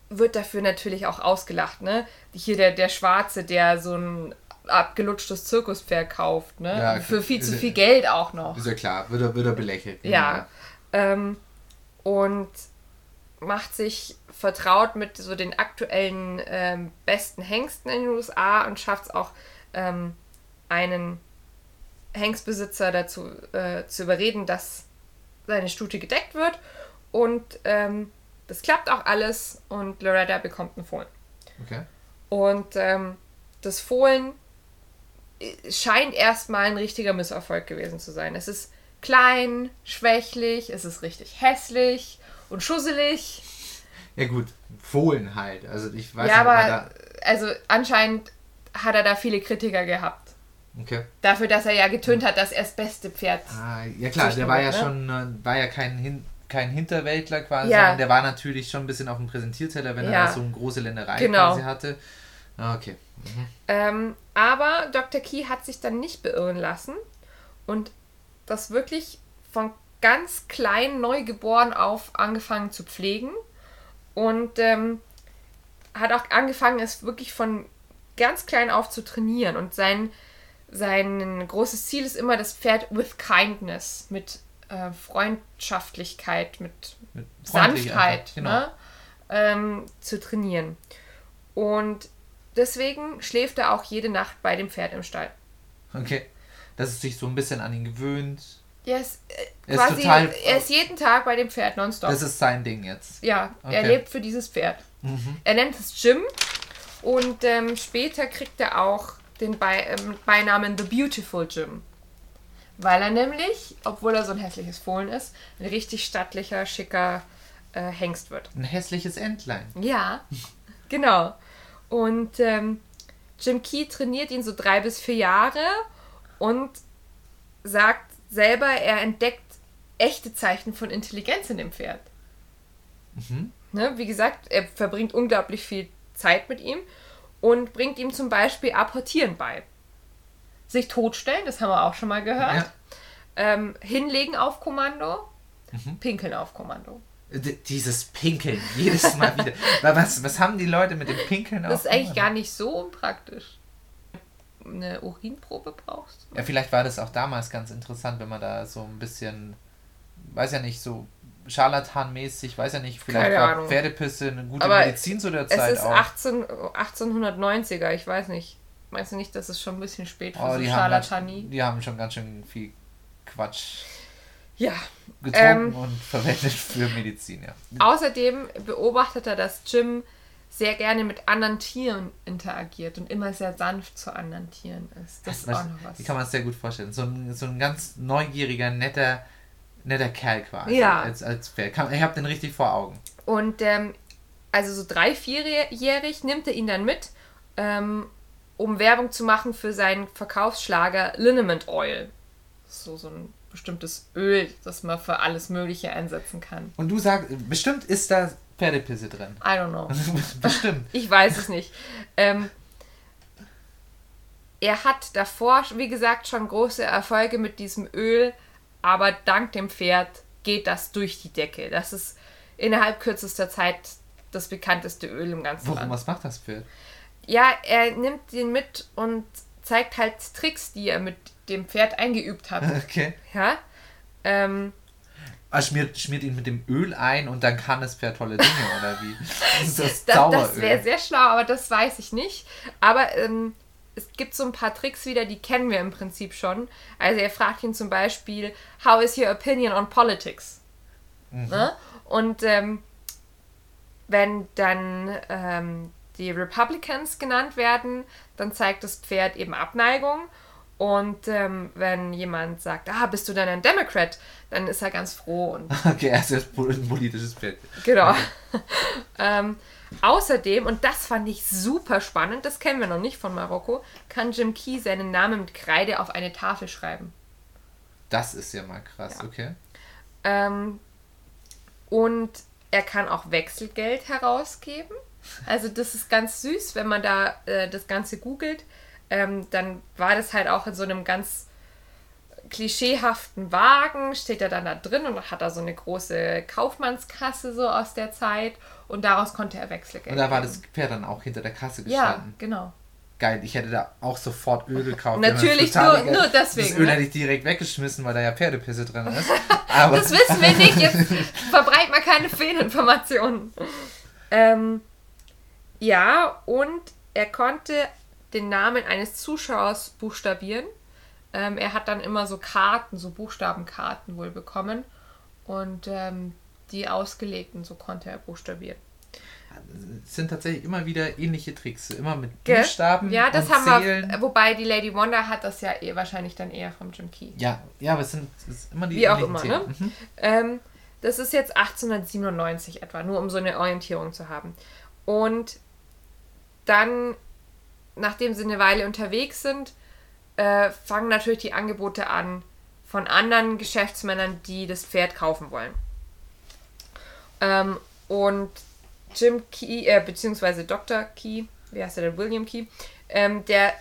wird dafür natürlich auch ausgelacht, ne? Hier der, der Schwarze, der so ein abgelutschtes Zirkuspferd kauft, ne? Ja, Für viel zu viel Geld auch noch. Ist ja klar, wird er, wird er belächelt. Ja. Ähm, und macht sich vertraut mit so den aktuellen ähm, besten Hengsten in den USA und schafft es auch, ähm, einen Hengstbesitzer dazu äh, zu überreden, dass seine Stute gedeckt wird. Und ähm, das klappt auch alles und Loretta bekommt einen Fohlen. Okay. Und ähm, das Fohlen äh, scheint erstmal ein richtiger Misserfolg gewesen zu sein. Es ist klein, schwächlich, es ist richtig hässlich und schusselig. Ja gut, Fohlen halt. Also ich weiß ja, nicht, aber also anscheinend hat er da viele Kritiker gehabt. da. Okay. Dafür, dass er ja getönt hat, dass er das beste Pferd. Ah, ja klar, der war ja ne? schon, äh, war ja kein, Hin kein Hinterwäldler quasi, Ja. sondern der war natürlich schon ein bisschen auf dem Präsentierteller, wenn Ja. er so eine große Länderei Genau. quasi hatte. Ah, okay. Mhm. Ähm, aber Dr. Key hat sich dann nicht beirren lassen und das wirklich von ganz klein neugeboren auf angefangen zu pflegen und ähm, hat auch angefangen, es wirklich von ganz klein auf zu trainieren und sein, sein großes Ziel ist immer das Pferd with kindness, mit äh, Freundschaftlichkeit, mit Mit Sanftheit einfach, genau. ne, ähm, zu trainieren. Und deswegen schläft er auch jede Nacht bei dem Pferd im Stall. Okay. Dass es sich so ein bisschen an ihn gewöhnt. Er ist, äh, Er ist quasi, total- er ist jeden Tag bei dem Pferd nonstop. Das ist sein Ding jetzt. ja, er Okay. lebt für dieses Pferd. Mhm. Er nennt es Jim und ähm, später kriegt er auch den Bei ähm, Beinamen The Beautiful Jim. Weil er nämlich, obwohl er so ein hässliches Fohlen ist, ein richtig stattlicher, schicker äh, Hengst wird. Ein hässliches Entlein. Ja, genau. Und ähm, Jim Key trainiert ihn so drei bis vier Jahre und sagt selber, er entdeckt echte Zeichen von Intelligenz in dem Pferd. Mhm. Ne? Wie gesagt, er verbringt unglaublich viel Zeit mit ihm und bringt ihm zum Beispiel Apportieren bei. Sich totstellen, das haben wir auch schon mal gehört. Ja. Ähm, hinlegen auf Kommando, Mhm. pinkeln auf Kommando. D dieses Pinkeln, jedes Mal wieder. Was, was haben die Leute mit dem Pinkeln Das ist auf- eigentlich gar nicht so unpraktisch. Eine Urinprobe brauchst. Ja, vielleicht war das auch damals ganz interessant, wenn man da so ein bisschen, weiß ja nicht, so scharlatanmäßig, weiß ja nicht, vielleicht Keine war Ahnung. Pferdepisse eine gute Aber Medizin zu der Es Zeit ist auch. 18, 1890er, ich weiß nicht. Meinst du nicht, dass es schon ein bisschen spät für Oh, so die, haben Scharlatanie? ganz, die haben schon ganz schön viel Quatsch Ja. getrunken Ähm. und verwendet für Medizin, ja. Außerdem beobachtet er, dass Jim sehr gerne mit anderen Tieren interagiert und immer sehr sanft zu anderen Tieren ist. Das ist Was- auch noch was. Wie kann man es sehr gut vorstellen? So ein, so ein ganz neugieriger, netter, netter Kerl quasi. Ja. Als, als Pferd. Ich habe den richtig vor Augen. Und ähm, also so drei, vierjährig nimmt er ihn dann mit, ähm, um Werbung zu machen für seinen Verkaufsschlager Liniment Oil. So, so ein bestimmtes Öl, das man für alles Mögliche einsetzen kann. Und du sagst, bestimmt ist da Pferdepisse drin. I don't know. bestimmt. Ich weiß es nicht. Ähm, er hat davor, wie gesagt, schon große Erfolge mit diesem Öl, aber dank dem Pferd geht das durch die Decke. Das ist innerhalb kürzester Zeit das bekannteste Öl im ganzen Warum, Land. was macht das Pferd? Ja, er nimmt den mit und zeigt halt Tricks, die er mit dem Pferd eingeübt hat. Okay. Ja. Ähm, Ah, schmiert, schmiert ihn mit dem Öl ein und dann kann das Pferd tolle Dinge, oder wie? Das das das wäre sehr schlau, aber das weiß ich nicht. Aber ähm, es gibt so ein paar Tricks wieder, die kennen wir im Prinzip schon. Also er fragt ihn zum Beispiel, how is your opinion on politics? Ne? Und ähm, wenn dann ähm, die Republicans genannt werden, dann zeigt das Pferd eben Abneigung. Und ähm, wenn jemand sagt, ah, bist du denn ein Democrat, dann ist er ganz froh und Okay, er pol- ein politisches Pferd. Genau. ähm, außerdem, und das fand ich super spannend, das kennen wir noch nicht von Marokko, kann Jim Key seinen Namen mit Kreide auf eine Tafel schreiben. Das ist ja mal krass, Ja. okay. Ähm, und er kann auch Wechselgeld herausgeben. Also das ist ganz süß, wenn man da äh, das Ganze googelt. Ähm, dann war das halt auch in so einem ganz klischeehaften Wagen, steht er dann da drin und hat da so eine große Kaufmannskasse so aus der Zeit und daraus konnte er Wechselgeld Und da war das Pferd dann auch hinter der Kasse Ja, gestanden. genau. geil. Ich hätte da auch sofort Öl gekauft. Natürlich, nur, nur deswegen. Das Öl ne? hätte ich direkt weggeschmissen, weil da ja Pferdepisse drin ist. Aber Das wissen wir nicht. Jetzt verbreit mal keine Fehlinformationen. Ähm, ja, und er konnte den Namen eines Zuschauers buchstabieren. Ähm, er hat dann immer so Karten, so Buchstabenkarten wohl bekommen. Und ähm, die ausgelegten, so konnte er buchstabieren. es sind tatsächlich immer wieder ähnliche Tricks. Immer mit Gell? Buchstaben Ja, das haben Zählen. wir. Wobei die Lady Wanda hat das ja eh wahrscheinlich dann eher vom Jim Key. Ja, ja, aber es sind es ist immer die Wie auch immer, ne? Themen. Mhm. Ähm, das ist jetzt 1897 etwa, nur um so eine Orientierung zu haben. Und dann, nachdem sie eine Weile unterwegs sind, äh, fangen natürlich die Angebote an von anderen Geschäftsmännern, die das Pferd kaufen wollen. Ähm, und Jim Key, äh, beziehungsweise Dr. Key, wie heißt er denn, William Key, ähm, der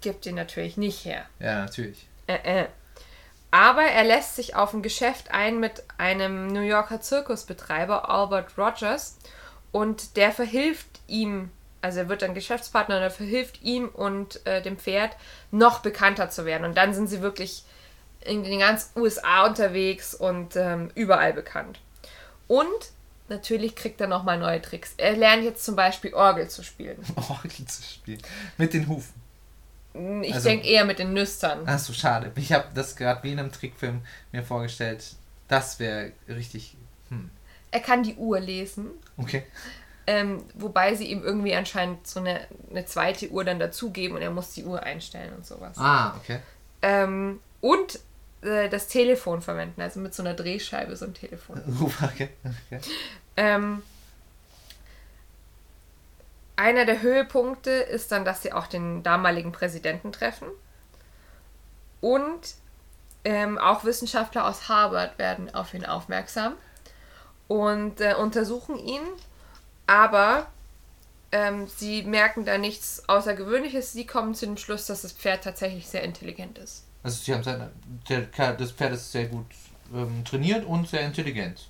gibt den natürlich nicht her. Ja, natürlich. Äh, äh. Aber er lässt sich auf ein Geschäft ein mit einem New Yorker Zirkusbetreiber, Albert Rogers, und der verhilft ihm, also er wird dann Geschäftspartner und er verhilft ihm und äh, dem Pferd noch bekannter zu werden. Und dann sind sie wirklich in den ganzen USA unterwegs und ähm, überall bekannt. Und natürlich kriegt er nochmal neue Tricks. Er lernt jetzt zum Beispiel Orgel zu spielen. Orgel zu spielen. Mit den Hufen. Ich Also- denke eher mit den Nüstern. Ach so, schade. Ich habe das gerade wie in einem Trickfilm mir vorgestellt. Das wäre richtig. Hm. Er kann die Uhr lesen. Okay. Ähm, wobei sie ihm irgendwie anscheinend so eine, eine zweite Uhr dann dazugeben und er muss die Uhr einstellen und sowas. Ah, okay. Ähm, und äh, das Telefon verwenden, also mit so einer Drehscheibe so ein Telefon. okay. okay. Ähm, einer der Höhepunkte ist dann, dass sie auch den damaligen Präsidenten treffen. Und ähm, auch Wissenschaftler aus Harvard werden auf ihn aufmerksam und äh, untersuchen ihn. Aber ähm, sie merken da nichts Außergewöhnliches. Sie kommen zu dem Schluss, dass das Pferd tatsächlich sehr intelligent ist. Also sie haben seine, der, das Pferd ist sehr gut ähm, trainiert und sehr intelligent.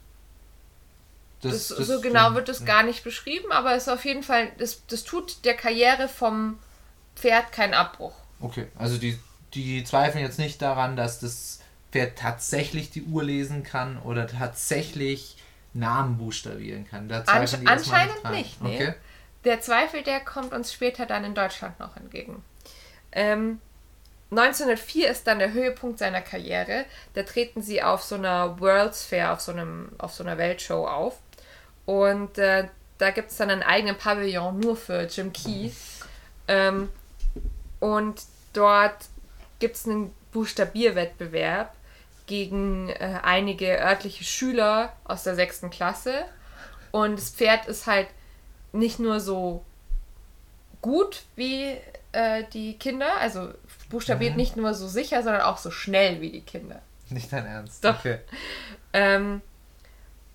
Das, so genau wird es gar nicht beschrieben, aber es ist auf jeden Fall, das, das tut der Karriere vom Pferd keinen Abbruch. Okay, also die, die zweifeln jetzt nicht daran, dass das Pferd tatsächlich die Uhr lesen kann oder tatsächlich Namen buchstabieren kann. Da Ansch anscheinend dran. nicht, nee. Okay. Der Zweifel, der kommt uns später dann in Deutschland noch entgegen. Ähm, 1904 ist dann der Höhepunkt seiner Karriere. Da treten sie auf so einer World's Fair, auf so, einem, auf so einer Weltshow auf. Und äh, da gibt es dann einen eigenen Pavillon nur für Jim Key. Ähm, und dort gibt es einen Buchstabierwettbewerb gegen äh, einige örtliche Schüler aus der sechsten Klasse. Und das Pferd ist halt nicht nur so gut wie äh, die Kinder, also buchstabiert Mhm. nicht nur so sicher, sondern auch so schnell wie die Kinder. Nicht dein Ernst. Doch. Okay. Ähm,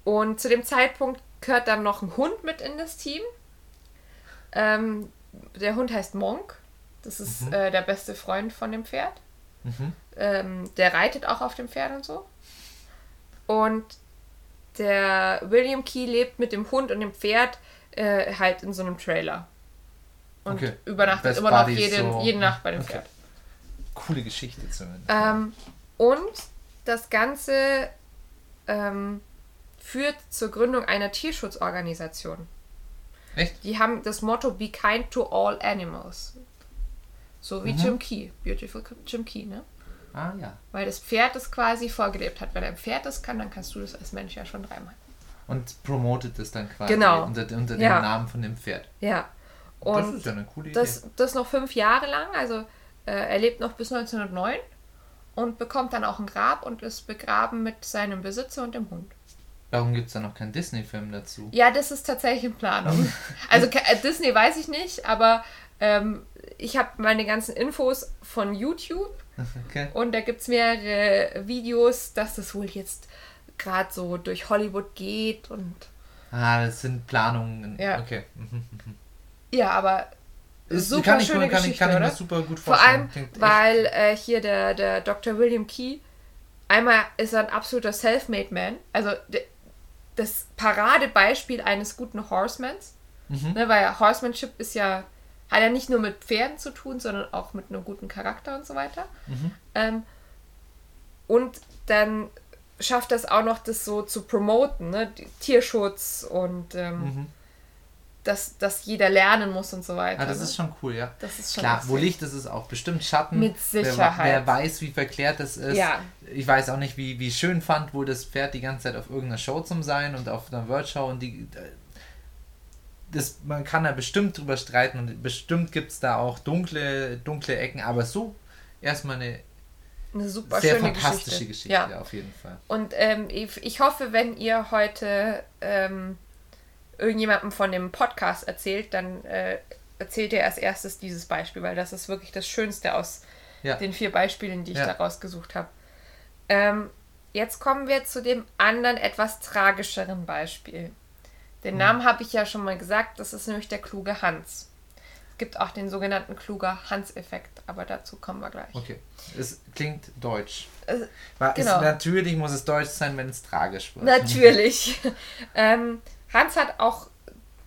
und zu dem Zeitpunkt gehört dann noch ein Hund mit in das Team. Ähm, der Hund heißt Monk. Das ist Mhm. äh, der beste Freund von dem Pferd. Mhm. Ähm, der reitet auch auf dem Pferd und so. Und der William Key lebt mit dem Hund und dem Pferd äh, halt in so einem Trailer. Und Okay. übernachtet Best immer noch jede, so. jede Nacht bei dem Okay. Pferd. Coole Geschichte zumindest. Ähm, und das Ganze ähm, führt zur Gründung einer Tierschutzorganisation. Echt? Die haben das Motto Be kind to all animals. So wie Mhm. Jim Key. Beautiful Jim Key, ne? Ah ja. Weil das Pferd es quasi vorgelebt hat. Wenn ein Pferd das kann, dann kannst du das als Mensch ja schon dreimal. Und promotet es dann quasi Genau. unter, unter dem Ja. Namen von dem Pferd. Ja. das Und ist ja eine coole das, Idee. das noch fünf Jahre lang. Also äh, er lebt noch bis 1909 und bekommt dann auch ein Grab und ist begraben mit seinem Besitzer und dem Hund. Warum gibt es da noch keinen Disney-Film dazu? Ja, das ist tatsächlich in Planung. Also äh, Disney weiß ich nicht, aber ähm, ich habe meine ganzen Infos von YouTube Okay. und da gibt es mehrere Videos, dass das wohl jetzt gerade so durch Hollywood geht und Ah, das sind Planungen. Ja. Okay. Ja, aber Ist- super kann ich, schöne kann Geschichte, ich, kann ich super gut Vor vorstellen. allem, Klingt echt- weil äh, hier der, der Dr. William Key, einmal ist er ein absoluter Self-Made Man, also das Paradebeispiel eines guten Horsemans, Mhm. ne, weil Horsemanship ist ja hat ja nicht nur mit Pferden zu tun, sondern auch mit einem guten Charakter und so weiter. Mhm. Ähm, und dann schafft das auch noch, das so zu promoten, ne? Tierschutz und ähm, Mhm. dass, dass jeder lernen muss und so weiter. Ah, das ne? ist schon cool, ja. Das ist schon Klar, wo Licht ist, ist auch bestimmt Schatten. Mit Wer, Sicherheit. wer weiß, wie verklärt das ist. Ja. Ich weiß auch nicht, wie, wie schön fand wohl das Pferd die ganze Zeit auf irgendeiner Show zum Sein und auf einer World Show und die. Das, man kann da bestimmt drüber streiten und bestimmt gibt es da auch dunkle, dunkle Ecken, aber so erstmal eine eine super sehr schöne fantastische Geschichte. Geschichte, Ja. auf jeden Fall. Und ähm, ich, ich hoffe, wenn ihr heute ähm, irgendjemandem von dem Podcast erzählt, dann äh, erzählt ihr als erstes dieses Beispiel, weil das ist wirklich das Schönste aus Ja. den vier Beispielen, die ich Ja. da rausgesucht habe. Ähm, jetzt kommen wir zu dem anderen, etwas tragischeren Beispiel. Den Hm. Namen habe ich ja schon mal gesagt, das ist nämlich der kluge Hans. Es gibt auch den sogenannten kluger Hans-Effekt, aber dazu kommen wir gleich. Okay. Es klingt deutsch. Äh, War, genau. es, natürlich muss es deutsch sein, wenn es tragisch wird. Natürlich. ähm, Hans hat auch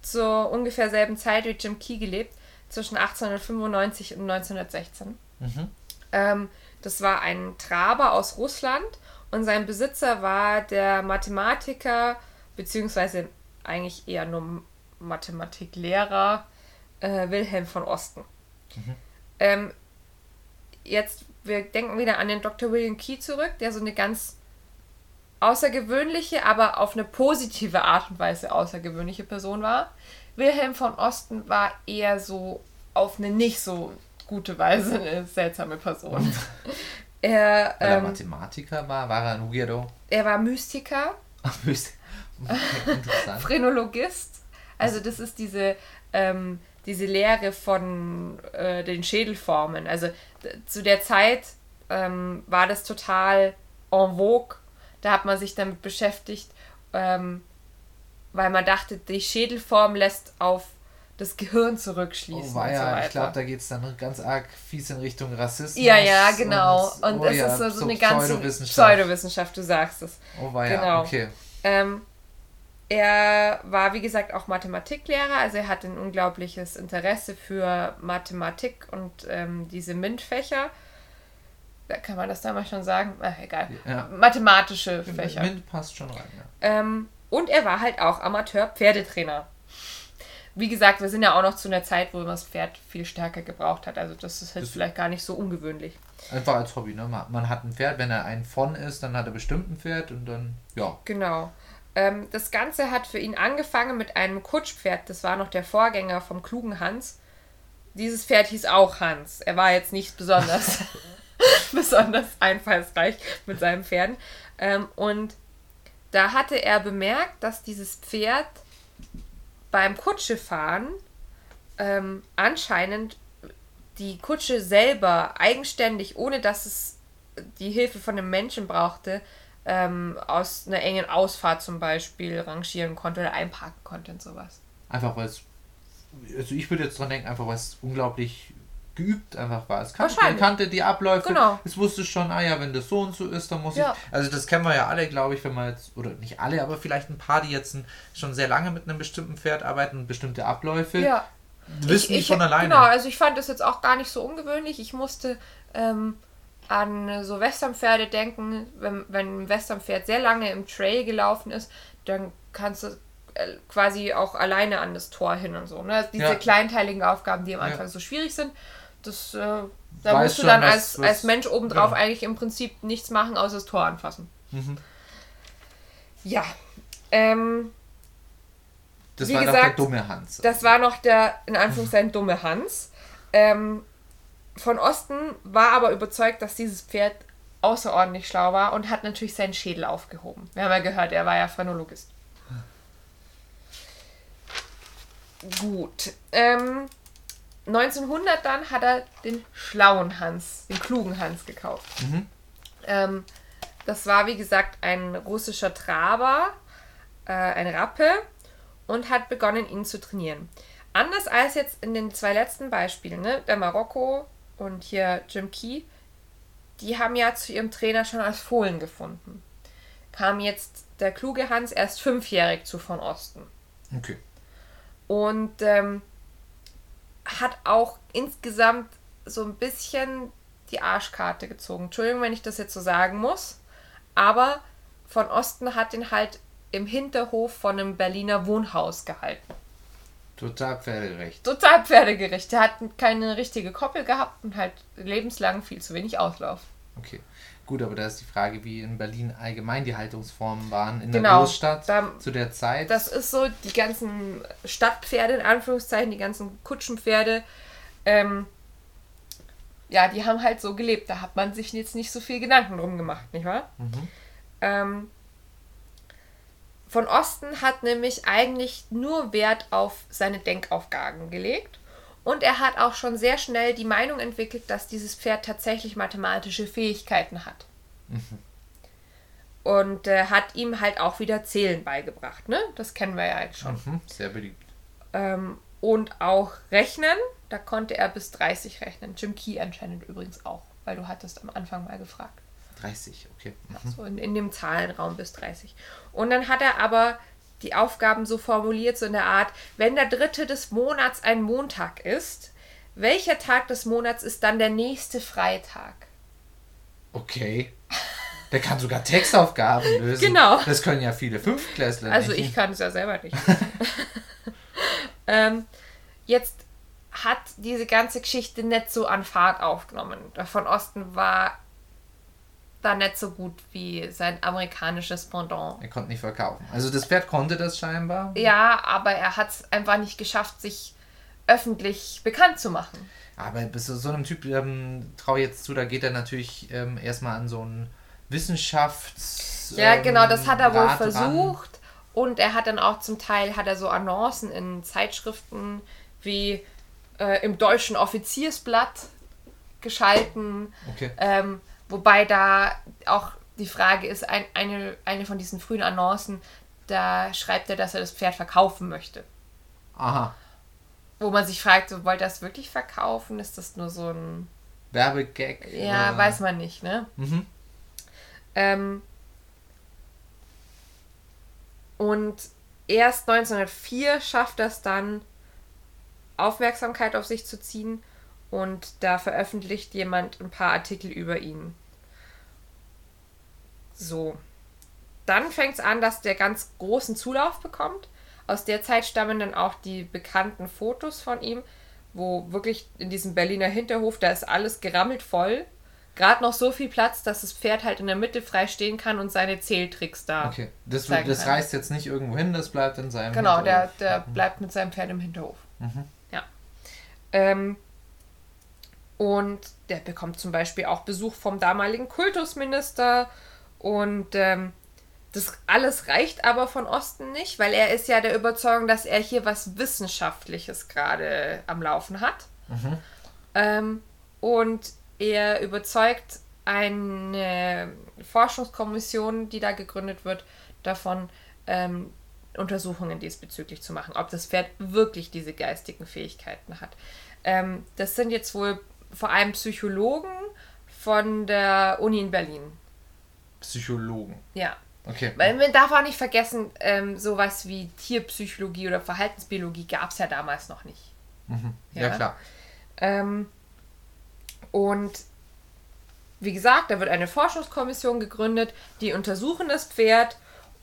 zur ungefähr selben Zeit wie Jim Key gelebt, zwischen 1895 und 1916. Mhm. Ähm, das war ein Traber aus Russland und sein Besitzer war der Mathematiker, beziehungsweise eigentlich eher nur Mathematiklehrer äh, Wilhelm von Osten. Ähm, jetzt, wir denken wieder an den Dr. William Key zurück, der so eine ganz außergewöhnliche, aber auf eine positive Art und Weise außergewöhnliche Person war. Wilhelm von Osten war eher so auf eine nicht so gute Weise eine seltsame Person. er, Weil er ähm, Mathematiker war, war er ein Weirdo. er war Mystiker, Ach, interessant. Phrenologist. Also das ist diese, ähm, diese Lehre von äh, den Schädelformen. Also zu der Zeit ähm, war das total en vogue. Da hat man sich damit beschäftigt, ähm, weil man dachte, die Schädelform lässt auf das Gehirn zurückschließen Oh, und so ich glaube, da geht es dann ganz arg fies in Richtung Rassismus. ja, ja, genau. Und, oh es ja, ist so, so eine ganze Pseudowissenschaft. Pseudowissenschaft, du sagst es. Oh, war ja, Genau. okay. Ähm, er war, wie gesagt, auch Mathematiklehrer, also er hatte ein unglaubliches Interesse für Mathematik und ähm, diese MINT-Fächer. Da kann man das damals schon sagen? Ach, egal. Ja. Mathematische Fächer. Mint passt schon rein, ja. Ähm, und er war halt auch Amateur-Pferdetrainer. Wie gesagt, wir sind ja auch noch zu einer Zeit, wo man das Pferd viel stärker gebraucht hat. Also das ist jetzt Das- vielleicht gar nicht so ungewöhnlich. Einfach als Hobby, ne? Man hat ein Pferd, wenn er ein von ist, dann hat er bestimmt ein Pferd und dann, ja. Genau. Ähm, das Ganze hat für ihn angefangen mit einem Kutschpferd. Das war noch der Vorgänger vom klugen Hans. Dieses Pferd hieß auch Hans. Er war jetzt nicht besonders, besonders einfallsreich mit seinen Pferden. Ähm, und da hatte er bemerkt, dass dieses Pferd beim Kutschefahren ähm, anscheinend die Kutsche selber eigenständig, ohne dass es die Hilfe von einem Menschen brauchte, ähm, aus einer engen Ausfahrt zum Beispiel rangieren konnte oder einparken konnte und sowas. Einfach weil es, also ich würde jetzt dran denken, einfach weil es unglaublich geübt einfach war. Es kannte, Wahrscheinlich. kannte die Abläufe. Genau. Es wusste schon, ah ja, wenn das so und so ist, dann muss Ja. ich. Also das kennen wir ja alle, glaube ich, wenn man jetzt, oder nicht alle, aber vielleicht ein paar, die jetzt schon sehr lange mit einem bestimmten Pferd arbeiten und bestimmte Abläufe Ja. wissen die von alleine. Genau, also ich fand das jetzt auch gar nicht so ungewöhnlich. Ich musste ähm, an so Westernpferde denken. Wenn, wenn ein Westernpferd sehr lange im Trail gelaufen ist, dann kannst du äh, quasi auch alleine an das Tor hin und so. Ne? Diese Ja. kleinteiligen Aufgaben, die am Ja. Anfang so schwierig sind, das, äh, da Weiß musst du schon, dann was- als, was- als Mensch obendrauf genau. eigentlich im Prinzip nichts machen, außer das Tor anfassen. Mhm. Ja. Ähm, Das wie war doch der gesagt, dumme Hans. Das war noch der, in Anführungszeichen, dumme Hans. Ähm, von Osten war aber überzeugt, dass dieses Pferd außerordentlich schlau war und hat natürlich seinen Schädel aufgehoben. Wir haben ja gehört, er war ja Phrenologist. Gut. Ähm, 1900 dann hat er den schlauen Hans, den klugen Hans gekauft. Mhm. Ähm, das war, wie gesagt, ein russischer Traber, äh, ein Rappe, und hat begonnen, ihn zu trainieren. Anders als jetzt in den zwei letzten Beispielen, ne, der Marokko und hier Jim Key, die haben ja zu ihrem Trainer schon als Fohlen gefunden. Kam jetzt der kluge Hans erst fünfjährig zu von Osten Okay. und ähm, hat auch insgesamt so ein bisschen die Arschkarte gezogen. Entschuldigung, wenn ich das jetzt so sagen muss. Aber von Osten hat ihn halt im Hinterhof von einem Berliner Wohnhaus gehalten. Total pferdegerecht. Total pferdegerecht. Der hat keine richtige Koppel gehabt und halt lebenslang viel zu wenig Auslauf. Okay. Gut, aber da ist die Frage, wie in Berlin allgemein die Haltungsformen waren in der Genau, Großstadt da- zu der Zeit. Das ist so, die ganzen Stadtpferde, in Anführungszeichen, die ganzen Kutschenpferde, ähm, ja, die haben halt so gelebt. Da hat man sich jetzt nicht so viel Gedanken drum gemacht, nicht wahr? Mhm. Ähm, von Osten hat nämlich eigentlich nur Wert auf seine Denkaufgaben gelegt. Und er hat auch schon sehr schnell die Meinung entwickelt, dass dieses Pferd tatsächlich mathematische Fähigkeiten hat. Und äh, hat ihm halt auch wieder Zählen beigebracht. Ne? Das kennen wir ja jetzt schon. Mhm. Sehr beliebt. Ähm, und auch Rechnen. Da konnte er bis 30 rechnen. Jim Key anscheinend übrigens auch, weil du hattest am Anfang mal gefragt. 30, okay. Mhm. So in, in dem Zahlenraum bis 30. Und dann hat er aber die Aufgaben so formuliert, so in der Art, wenn der dritte des Monats ein Montag ist, welcher Tag des Monats ist dann der nächste Freitag? Okay. Der kann sogar Textaufgaben lösen. Genau. Das können ja viele Fünftklässler Also nicht. ich kann es ja selber nicht. ähm, jetzt hat diese ganze Geschichte nicht so an Fahrt aufgenommen. Von Osten war da nicht so gut wie sein amerikanisches Pendant. Er konnte nicht verkaufen. Also das Pferd konnte das scheinbar. Ja, aber er hat es einfach nicht geschafft, sich öffentlich bekannt zu machen. Aber bis zu so einem Typ ähm, traue ich jetzt zu, da geht er natürlich ähm, erstmal an so einen Wissenschafts. Ja, ähm, genau, das hat er wohl Rat ran. versucht. Und er hat dann auch zum Teil hat er so Annoncen in Zeitschriften wie äh, im Deutschen Offiziersblatt geschalten. Okay. Ähm, wobei da auch die Frage ist, ein, eine, eine von diesen frühen Annoncen, da schreibt er, dass er das Pferd verkaufen möchte. Aha. Wo man sich fragt, so, wollt ihr das wirklich verkaufen? Ist das nur so ein... Werbegag. Ja, oder- weiß man nicht, ne? Mhm. Ähm, und erst 1904 schafft er es dann, Aufmerksamkeit auf sich zu ziehen und da veröffentlicht jemand ein paar Artikel über ihn. So. Dann fängt es an, dass der ganz großen Zulauf bekommt. Aus der Zeit stammen dann auch die bekannten Fotos von ihm, wo wirklich in diesem Berliner Hinterhof, da ist alles gerammelt voll. Gerade noch so viel Platz, dass das Pferd halt in der Mitte frei stehen kann und seine Zähltricks da. Okay. Das, das reißt jetzt nicht irgendwo hin, das bleibt in seinem. Genau, der, Hinterhof. der bleibt mit seinem Pferd im Hinterhof. Mhm. Ja. Ähm, und der bekommt zum Beispiel auch Besuch vom damaligen Kultusminister. Und ähm, das alles reicht aber von Osten nicht, weil er ist ja der Überzeugung, dass er hier was Wissenschaftliches gerade am Laufen hat. Mhm. Ähm, und er überzeugt eine Forschungskommission, die da gegründet wird, davon, ähm, Untersuchungen diesbezüglich zu machen, ob das Pferd wirklich diese geistigen Fähigkeiten hat. Ähm, das sind jetzt wohl vor allem Psychologen von der Uni in Berlin. Psychologen. Ja. Okay. Weil man darf auch nicht vergessen, ähm, sowas wie Tierpsychologie oder Verhaltensbiologie gab es ja damals noch nicht. Mhm. Ja. Ja. klar. Ähm, und wie gesagt, da wird eine Forschungskommission gegründet, die untersuchen das Pferd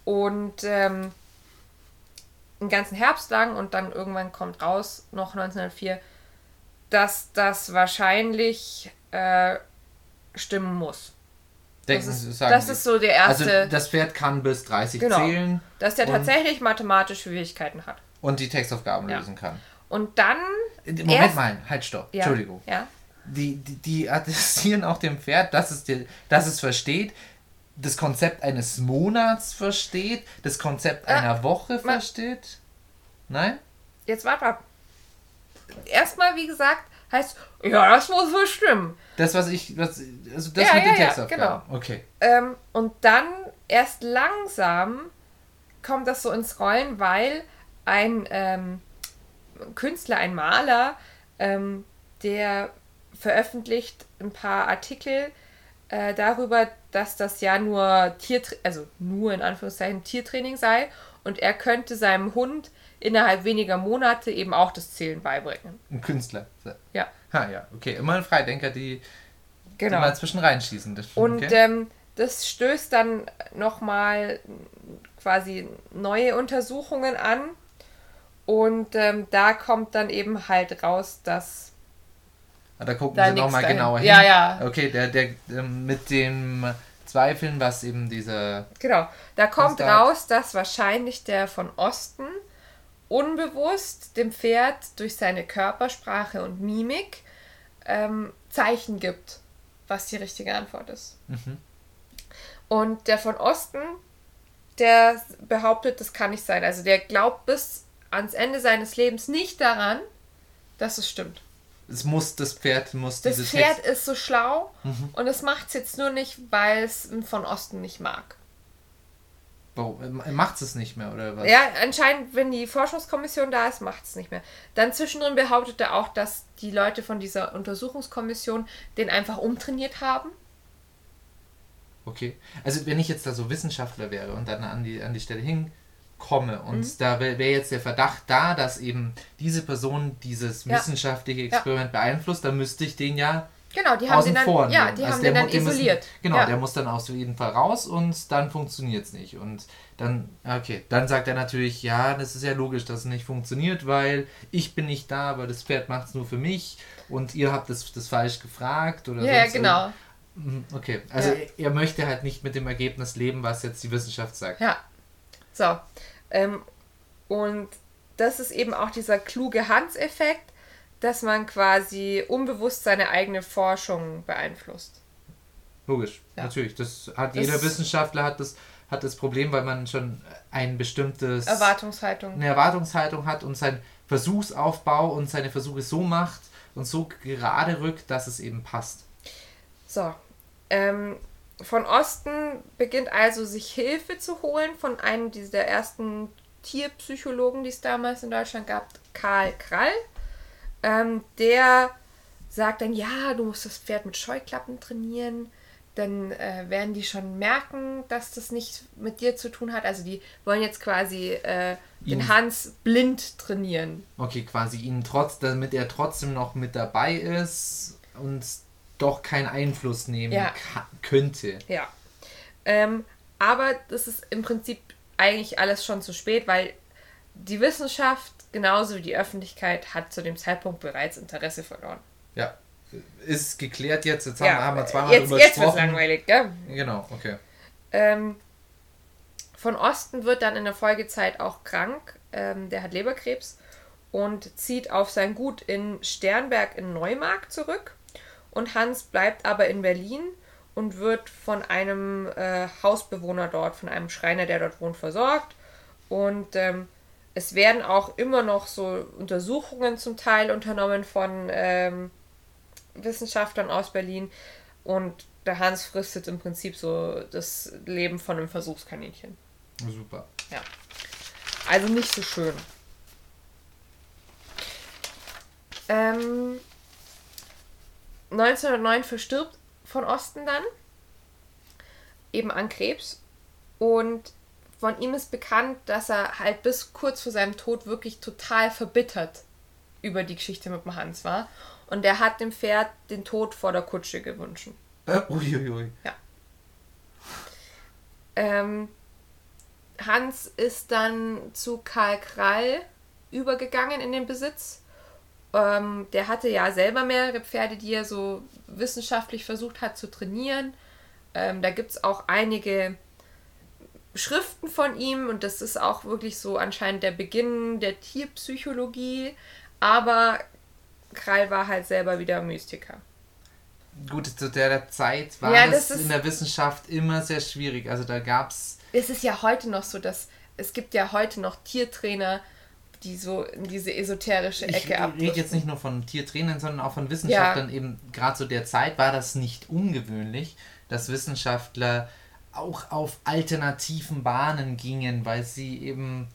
und ähm, den ganzen Herbst lang und dann irgendwann kommt raus, noch 1904, dass das wahrscheinlich äh, stimmen muss. Denken Das ist, das Sie. ist so der also erste, das Pferd kann bis 30 Genau. zählen dass der tatsächlich mathematische Fähigkeiten hat. und die Textaufgaben Ja. lösen kann. Und dann. Moment erst- mal, halt stopp. Ja, Entschuldigung. Ja. Die, die, die attestieren auch dem Pferd, dass es, dir, dass es versteht, das Konzept eines Monats versteht, das Konzept Ah, einer Woche versteht. Nein? Jetzt warte mal. Erstmal, wie gesagt, heißt, ja, das muss wohl stimmen. Das, was ich, was, also das Ja, mit ja, den ja, Textaufgaben. Okay. Ähm, und dann erst langsam kommt das so ins Rollen, weil ein ähm, Künstler, ein Maler, ähm, der veröffentlicht ein paar Artikel äh, darüber, dass das ja nur Tier, also nur in Anführungszeichen Tiertraining sei und er könnte seinem Hund innerhalb weniger Monate eben auch das Zählen beibringen. Ein Künstler. Ja. Ha, ja, okay. Immer ein Freidenker, die, Genau. die mal zwischen reinschießen. Das, Und okay. ähm, das stößt dann nochmal quasi neue Untersuchungen an. Und ähm, da kommt dann eben halt raus, dass Ah, da gucken da sie nochmal genauer hin. Ja, ja. Okay, der, der ähm, mit dem Zweifeln, was eben diese. Genau. Da kommt raus, dass wahrscheinlich der von Osten unbewusst dem Pferd durch seine Körpersprache und Mimik ähm, Zeichen gibt, was die richtige Antwort ist. Mhm. Und der von Osten, der behauptet, das kann nicht sein. Also der glaubt bis ans Ende seines Lebens nicht daran, dass es stimmt. Es muss, das Pferd muss Das diese Pferd Text- ist so schlau Mhm. und es macht es jetzt nur nicht, weil es von Osten nicht mag. Warum? Macht es nicht mehr, oder was? Ja, anscheinend, wenn die Forschungskommission da ist, macht es nicht mehr. Dann zwischendrin behauptet er auch, dass die Leute von dieser Untersuchungskommission den einfach umtrainiert haben. Okay. Also wenn ich jetzt da so Wissenschaftler wäre und dann an die, an die Stelle hinkomme und Mhm. da wäre wär jetzt der Verdacht da, dass eben diese Person dieses Ja. wissenschaftliche Experiment beeinflusst, dann müsste ich den ja Genau, die haben den dann, ja, die Also haben den dann den müssen- isoliert. genau, ja. der muss dann auf jeden Fall raus und dann funktioniert es nicht. Und dann, okay, dann sagt er natürlich, ja, das ist ja logisch, dass es nicht funktioniert, weil ich bin nicht da, aber das Pferd macht es nur für mich und ihr habt das, das falsch gefragt oder ja, genau. Mhm, Okay, also Ja. er, er möchte halt nicht mit dem Ergebnis leben, was jetzt die Wissenschaft sagt. Ja. So. Ähm, und das ist eben auch dieser kluge Hans-Effekt, dass man quasi unbewusst seine eigene Forschung beeinflusst. Logisch, Ja. natürlich. Das hat Das- jeder Wissenschaftler hat das, hat das Problem, weil man schon ein bestimmtes Erwartungshaltung. eine Erwartungshaltung hat und seinen Versuchsaufbau und seine Versuche so macht und so gerade rückt, dass es eben passt. So. Ähm, von Osten beginnt also sich Hilfe zu holen von einem dieser ersten Tierpsychologen, die es damals in Deutschland gab, Karl Krall. Ähm, der sagt dann, ja, du musst das Pferd mit Scheuklappen trainieren, dann äh, werden die schon merken, dass das nicht mit dir zu tun hat. Also die wollen jetzt quasi äh, den Ihn- Hans blind trainieren. Okay, quasi ihn trotz, damit er trotzdem noch mit dabei ist und doch keinen Einfluss nehmen Ja. könnte. Ja. Ähm, aber das ist im Prinzip eigentlich alles schon zu spät, weil die Wissenschaft genauso wie die Öffentlichkeit hat zu dem Zeitpunkt bereits Interesse verloren. Ja. Ist geklärt jetzt, jetzt haben, haben wir zweimal jetzt, drüber jetzt gesprochen. langweilig, gell? Genau, okay. Ähm, von Osten wird dann in der Folgezeit auch krank. Ähm, der hat Leberkrebs und zieht auf sein Gut in Sternberg in Neumark zurück. Und Hans bleibt aber in Berlin und wird von einem äh, Hausbewohner dort, von einem Schreiner, der dort wohnt, versorgt. Und ähm, es werden auch immer noch so Untersuchungen zum Teil unternommen von ähm, Wissenschaftlern aus Berlin. Und der Hans fristet im Prinzip so das Leben von einem Versuchskaninchen. Super. Ja. Also nicht so schön. Ähm, 1909 verstirbt von Osten dann. Eben an Krebs. Und von ihm ist bekannt, dass er halt bis kurz vor seinem Tod wirklich total verbittert über die Geschichte mit dem Hans war. Und er hat dem Pferd den Tod vor der Kutsche gewünscht. Äh, uiuiui. Ähm, Hans ist dann zu Karl Krall übergegangen in den Besitz. Ähm, der hatte ja selber mehrere Pferde, die er so wissenschaftlich versucht hat zu trainieren. Ähm, da gibt es auch einige Schriften von ihm und das ist auch wirklich so anscheinend der Beginn der Tierpsychologie. Aber Krall war halt selber wieder Mystiker. Gut, zu der Zeit war Ja, das, das in der Wissenschaft immer sehr schwierig. Also da gab es es ist ja heute noch so, dass es gibt ja heute noch Tiertrainer, die so in diese esoterische Ich Ecke ab. rede jetzt nicht nur von Tiertrainern, sondern auch von Wissenschaftlern. Eben gerade zu der Zeit war das nicht ungewöhnlich, dass Wissenschaftler auch auf alternativen Bahnen gingen, weil sie eben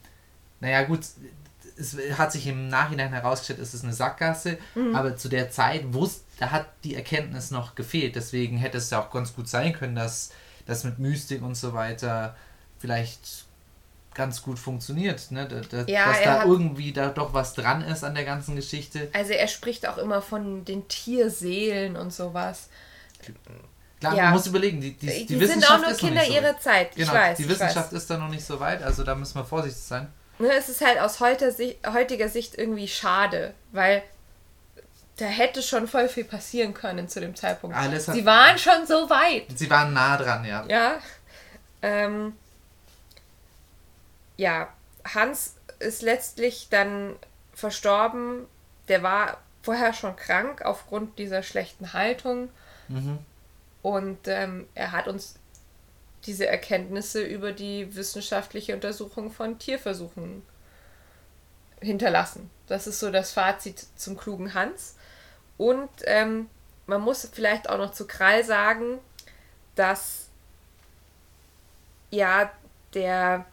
naja gut, es hat sich im Nachhinein herausgestellt, es ist eine Sackgasse, Mhm. aber zu der Zeit wusste, da hat die Erkenntnis noch gefehlt. Deswegen hätte es ja auch ganz gut sein können, dass das mit Mystik und so weiter vielleicht ganz gut funktioniert, ne? Da, da, Ja, dass da hat- irgendwie da doch was dran ist an der ganzen Geschichte. Also er spricht auch immer von den Tierseelen und sowas. Klar, Ja. man muss überlegen, die, die, Die, die, sind Wissenschaft auch nur ist noch Kinder nicht so ihrer. Zeit. Genau, weiß. die Wissenschaft ist da noch nicht so weit, also da müssen wir vorsichtig sein. Ne, es ist halt aus heuter Sicht, heutiger Sicht irgendwie schade, weil da hätte schon voll viel passieren können zu dem Zeitpunkt. Alles hat- Sie waren schon so weit. Sie waren nah dran, ja. Ja. Ähm, ja, Hans ist letztlich dann verstorben. Der war vorher schon krank aufgrund dieser schlechten Haltung. Mhm. Und ähm, er hat uns diese Erkenntnisse über die wissenschaftliche Untersuchung von Tierversuchen hinterlassen. Das ist so das Fazit zum klugen Hans. Und ähm, man muss vielleicht auch noch zu Krall sagen, dass ja der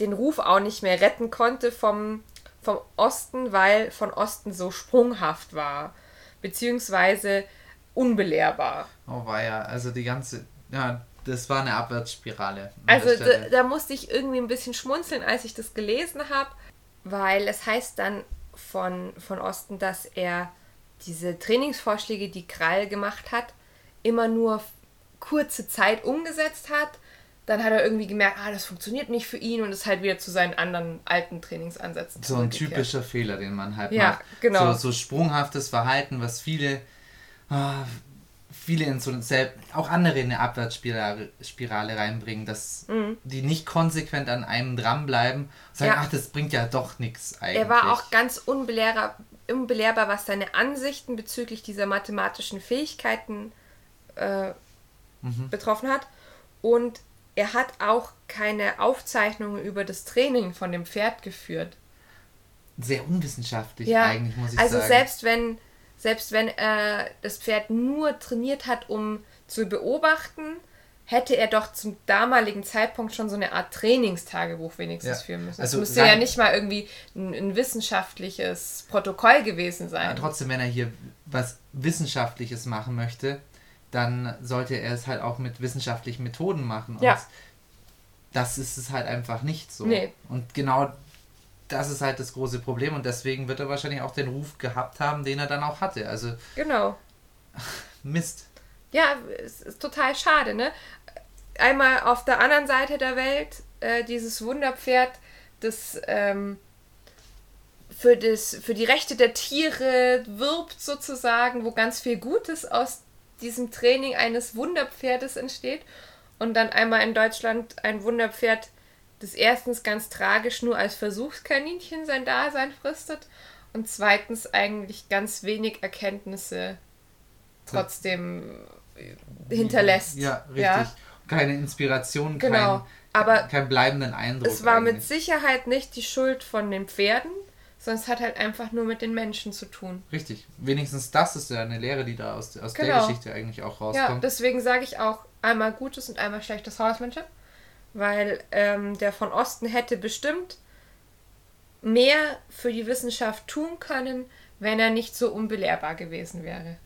den Ruf auch nicht mehr retten konnte vom, vom Osten, weil von Osten so sprunghaft war, beziehungsweise unbelehrbar. Oh war ja, also die ganze, ja, das war eine Abwärtsspirale. Also da, da musste ich irgendwie ein bisschen schmunzeln, als ich das gelesen habe, weil es heißt dann von, von Osten, dass er diese Trainingsvorschläge, die Krall gemacht hat, immer nur kurze Zeit umgesetzt hat. Dann hat er irgendwie gemerkt, ah, das funktioniert nicht für ihn und ist halt wieder zu seinen anderen alten Trainingsansätzen so ein typischer Fehler, den man halt Ja, macht. genau. So, so sprunghaftes Verhalten, was viele, viele in so eine, auch andere in eine Abwärtsspirale Spirale reinbringen, dass die nicht konsequent an einem dranbleiben und sagen, Mhm. Ja. ach, das bringt ja doch nichts eigentlich. Er war auch ganz unbelehrbar, unbelehrbar, was seine Ansichten bezüglich dieser mathematischen Fähigkeiten äh, betroffen hat. Und er hat auch keine Aufzeichnungen über das Training von dem Pferd geführt. sehr unwissenschaftlich Ja, eigentlich, muss ich also sagen. selbst wenn selbst wenn äh, das Pferd nur trainiert hat, um zu beobachten, hätte er doch zum damaligen Zeitpunkt schon so eine Art Trainingstagebuch wenigstens Ja. führen müssen. Also es müsste ja nicht mal irgendwie ein, ein wissenschaftliches Protokoll gewesen sein. Ja, trotzdem, wenn er hier was Wissenschaftliches machen möchte, dann sollte er es halt auch mit wissenschaftlichen Methoden machen. Und Ja. das ist es halt einfach nicht so. Nee. Und genau das ist halt das große Problem und deswegen wird er wahrscheinlich auch den Ruf gehabt haben, den er dann auch hatte. Also Genau. Mist. Ja, es ist total schade, ne? Einmal auf der anderen Seite der Welt äh, dieses Wunderpferd, das ähm, für, das für die Rechte der Tiere wirbt sozusagen, wo ganz viel Gutes aus diesem Training eines Wunderpferdes entsteht. Und dann einmal in Deutschland ein Wunderpferd, das erstens ganz tragisch nur als Versuchskaninchen sein Dasein fristet und zweitens eigentlich ganz wenig Erkenntnisse trotzdem äh, hinterlässt. Ja, richtig. Ja? Keine Inspiration, Genau. kein, Aber keinen bleibenden Eindruck. es war mit eigentlich. Sicherheit nicht die Schuld von den Pferden, sondern es hat halt einfach nur mit den Menschen zu tun. Richtig. Wenigstens das ist ja eine Lehre, die da aus, aus der Genau. Geschichte eigentlich auch Ja, rauskommt. deswegen sage ich auch einmal gutes und einmal schlechtes Hausmanship, weil ähm, der von Osten hätte bestimmt mehr für die Wissenschaft tun können, wenn er nicht so unbelehrbar gewesen wäre.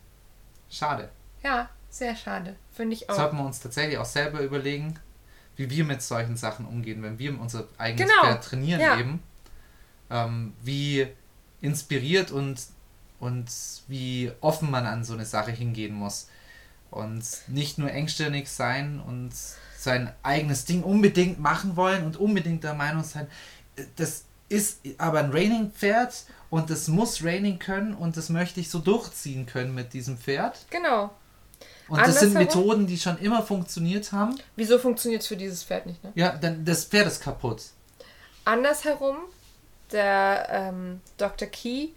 Schade. Ja, sehr schade. Finde ich auch. Sollten wir uns tatsächlich auch selber überlegen, wie wir mit solchen Sachen umgehen, wenn wir unser eigenes Genau. Pferd trainieren Ja. eben. Ähm, wie inspiriert und, und wie offen man an so eine Sache hingehen muss. Und nicht nur engstirnig sein und sein eigenes Ding unbedingt machen wollen und unbedingt der Meinung sein, das ist aber ein Raining-Pferd und das muss Raining können und das möchte ich so durchziehen können mit diesem Pferd. Genau. Und das sind? Methoden, die schon immer funktioniert haben. Wieso funktioniert es für dieses Pferd nicht, ne? Ja, dann das Pferd ist kaputt. Andersherum, der ähm, Dr. Key,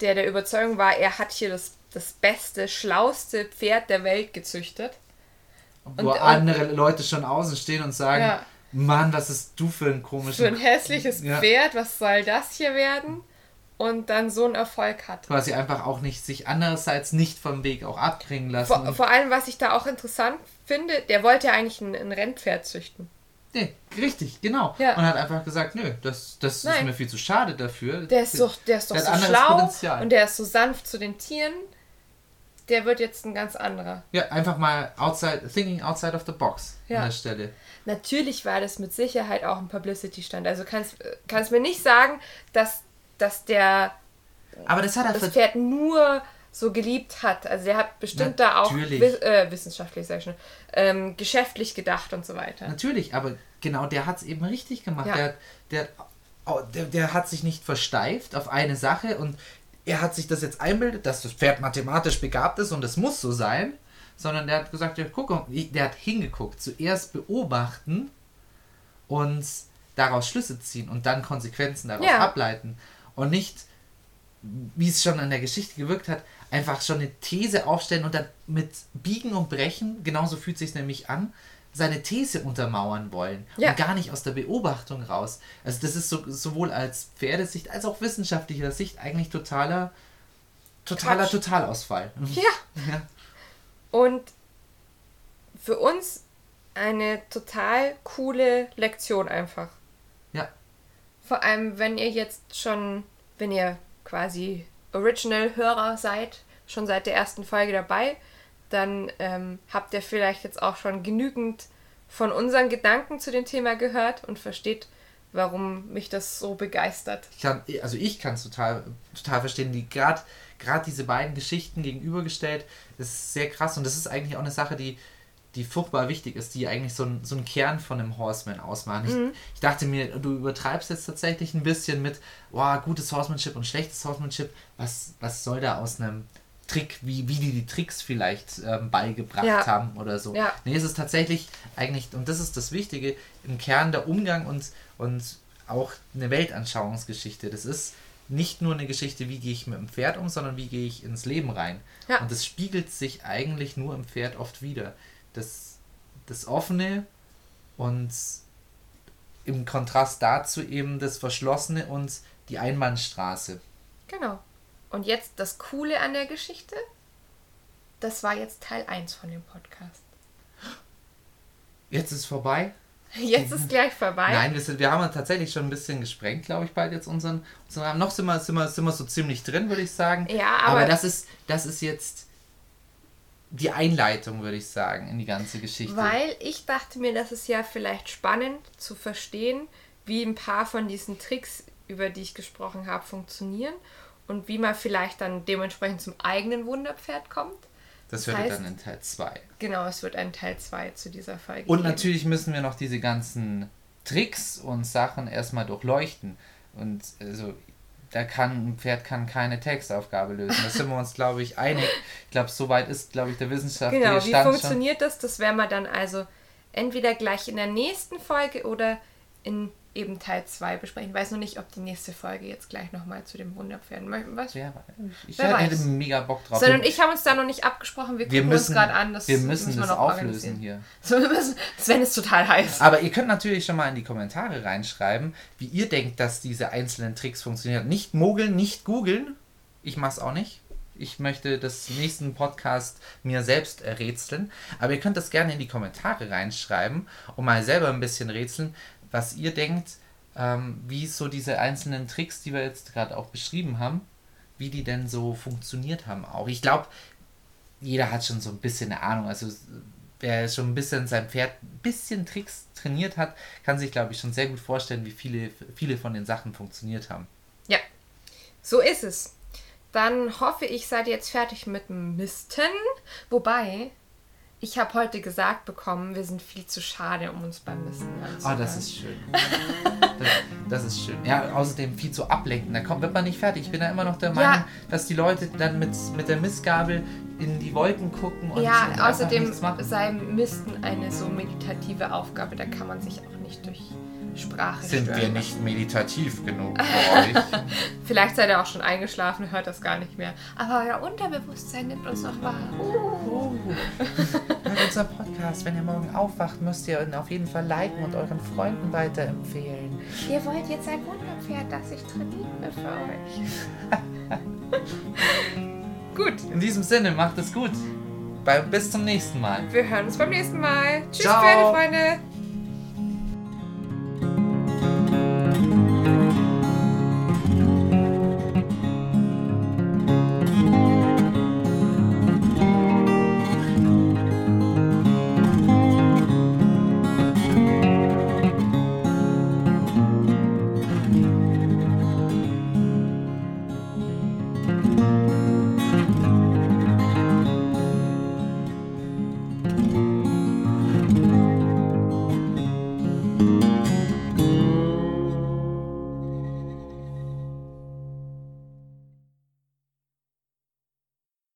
der der Überzeugung war, er hat hier das, das beste, schlauste Pferd der Welt gezüchtet. Wo und- andere Leute schon außen stehen und sagen, Ja. Mann, was ist du für ein komisches Für ein hässliches Ja. Pferd, was soll das hier werden? Und dann so einen Erfolg hat. quasi einfach auch nicht sich andererseits nicht vom Weg auch abbringen lassen. Vor, vor allem, was ich da auch interessant finde, der wollte ja eigentlich ein, ein Rennpferd züchten. Nee, richtig, genau. Ja. Und hat einfach gesagt, nö, das, das ist mir viel zu schade dafür. Der ist doch, der ist doch Der so schlau Potenzial. und der ist so sanft zu den Tieren. Der wird jetzt ein ganz anderer. Ja, einfach mal outside, thinking outside of the box Ja. an der Stelle. Natürlich war das mit Sicherheit auch ein Publicity-Stand. Also kannst kannst mir nicht sagen, dass, dass der Aber das hat er das Pferd nur so geliebt hat. Also der hat bestimmt da auch Natürlich. äh, wissenschaftlich, sag ich schon, ähm, geschäftlich gedacht und so weiter. Natürlich, aber genau, der hat es eben richtig gemacht. Ja. Der, der, oh, der, der hat sich nicht versteift auf eine Sache und er hat sich das jetzt einbildet, dass das Pferd mathematisch begabt ist und es muss so sein, sondern der hat gesagt, ja, guck, der hat hingeguckt, zuerst beobachten und daraus Schlüsse ziehen und dann Konsequenzen daraus Ja. ableiten und nicht, wie es schon an der Geschichte gewirkt hat, einfach schon eine These aufstellen und dann mit Biegen und Brechen, genauso fühlt sich nämlich an, seine These untermauern wollen Ja. und gar nicht aus der Beobachtung raus. Also das ist so, sowohl als Pferdesicht als auch wissenschaftlicher Sicht eigentlich totaler, totaler Quatsch. Totalausfall. Ja. Ja. Und für uns eine total coole Lektion einfach. Ja. Vor allem, wenn ihr jetzt schon, wenn ihr quasi Original-Hörer seid, schon seit der ersten Folge dabei, dann ähm, habt ihr vielleicht jetzt auch schon genügend von unseren Gedanken zu dem Thema gehört und versteht, warum mich das so begeistert. Ich kann, also ich kann es total, total verstehen. Die gerade gerade diese beiden Geschichten gegenübergestellt, das ist sehr krass und das ist eigentlich auch eine Sache, die die furchtbar wichtig ist, die eigentlich so ein, so ein Kern von einem Horseman ausmachen. Ich, ich dachte mir, du übertreibst jetzt tatsächlich ein bisschen mit, wow, gutes Horsemanship und schlechtes Horsemanship. Was, was soll da aus einem Trick, wie, wie die die Tricks vielleicht ähm, beigebracht Ja. haben oder so. Ja. Nee, es ist tatsächlich eigentlich, und das ist das Wichtige, im Kern der Umgang und, und auch eine Weltanschauungsgeschichte. Das ist nicht nur eine Geschichte, wie gehe ich mit dem Pferd um, sondern wie gehe ich ins Leben rein. Ja. Und das spiegelt sich eigentlich nur im Pferd oft wieder. Das, das Offene und im Kontrast dazu eben das Verschlossene und die Einbahnstraße. Genau. Und jetzt das Coole an der Geschichte, das war jetzt Teil 1 von dem Podcast. Jetzt ist vorbei. Jetzt ist gleich vorbei. Nein, wir, sind, wir haben tatsächlich schon ein bisschen gesprengt, glaube ich, bald jetzt unseren, unseren. Noch sind wir, sind, wir, sind wir so ziemlich drin, würde ich sagen. Ja, aber, aber- das, ist, das ist jetzt die Einleitung, würde ich sagen, in die ganze Geschichte. Weil ich dachte mir, das ist ja vielleicht spannend zu verstehen, wie ein paar von diesen Tricks, über die ich gesprochen habe, funktionieren und wie man vielleicht dann dementsprechend zum eigenen Wunderpferd kommt. das ihr heißt- dann in Teil 2. Genau, es wird ein Teil 2 zu dieser Folge Und geben. natürlich müssen wir noch diese ganzen Tricks und Sachen erstmal durchleuchten. Und also, da kann ein Pferd kann keine Textaufgabe lösen. Da sind wir uns, glaube ich, einig. Ich glaube, soweit ist, glaube ich, der wissenschaftliche Genau, wie Stand schon. funktioniert das? Das werden wir dann also entweder gleich in der nächsten Folge oder in eben Teil 2 besprechen. Ich weiß noch nicht, ob die nächste Folge jetzt gleich nochmal zu dem Wunderpferd möchten. Was? Ja, ich Wer hätte weiß. mega Bock drauf. Sondern ich haben uns da noch nicht abgesprochen. Wir wir müssen, uns gerade an. Das wir müssen, wir das auflösen hier. So, wir müssen, Sven ist total heiß. Aber ihr könnt natürlich schon mal in die Kommentare reinschreiben, wie ihr denkt, dass diese einzelnen Tricks funktionieren. Nicht mogeln, nicht googeln. Ich mach's auch nicht. Ich möchte das nächsten Podcast mir selbst errätseln. Aber ihr könnt das gerne in die Kommentare reinschreiben und mal selber ein bisschen rätseln, was ihr denkt, ähm, wie so diese einzelnen Tricks, die wir jetzt gerade auch beschrieben haben, wie die denn so funktioniert haben auch. Ich glaube, jeder hat schon so ein bisschen eine Ahnung. Also wer schon ein bisschen sein Pferd ein bisschen Tricks trainiert hat, kann sich, glaube ich, schon sehr gut vorstellen, wie viele, viele von den Sachen funktioniert haben. Ja, so ist es. Dann hoffe ich, seid ihr jetzt fertig mit dem Misten. Wobei, ich habe heute gesagt bekommen, wir sind viel zu schade, um uns beim Misten Oh, anzuhören. das ist schön. Das, das ist schön. Ja, außerdem viel zu ablenken. Da kommt, wird man nicht fertig. Ich bin da immer noch der Meinung, Ja. dass die Leute dann mit, mit der Mistgabel in die Wolken gucken und, Ja, und außerdem sei Misten eine so meditative Aufgabe, da kann man sich auch nicht durch Sprache Sind stören. wir nicht meditativ genug für euch? Vielleicht seid ihr auch schon eingeschlafen, hört das gar nicht mehr. Aber euer Unterbewusstsein nimmt uns noch wahr. Oh. Hört unser Podcast. Wenn ihr morgen aufwacht, müsst ihr ihn auf jeden Fall liken und euren Freunden weiterempfehlen. Ihr wollt jetzt ein Wunderpferd, das ich trainiere für euch. Gut, In diesem Sinne, macht es gut. Bei, bis zum nächsten Mal. wir hören uns beim nächsten Mal. Tschüss, Ciao. Pferdefreunde.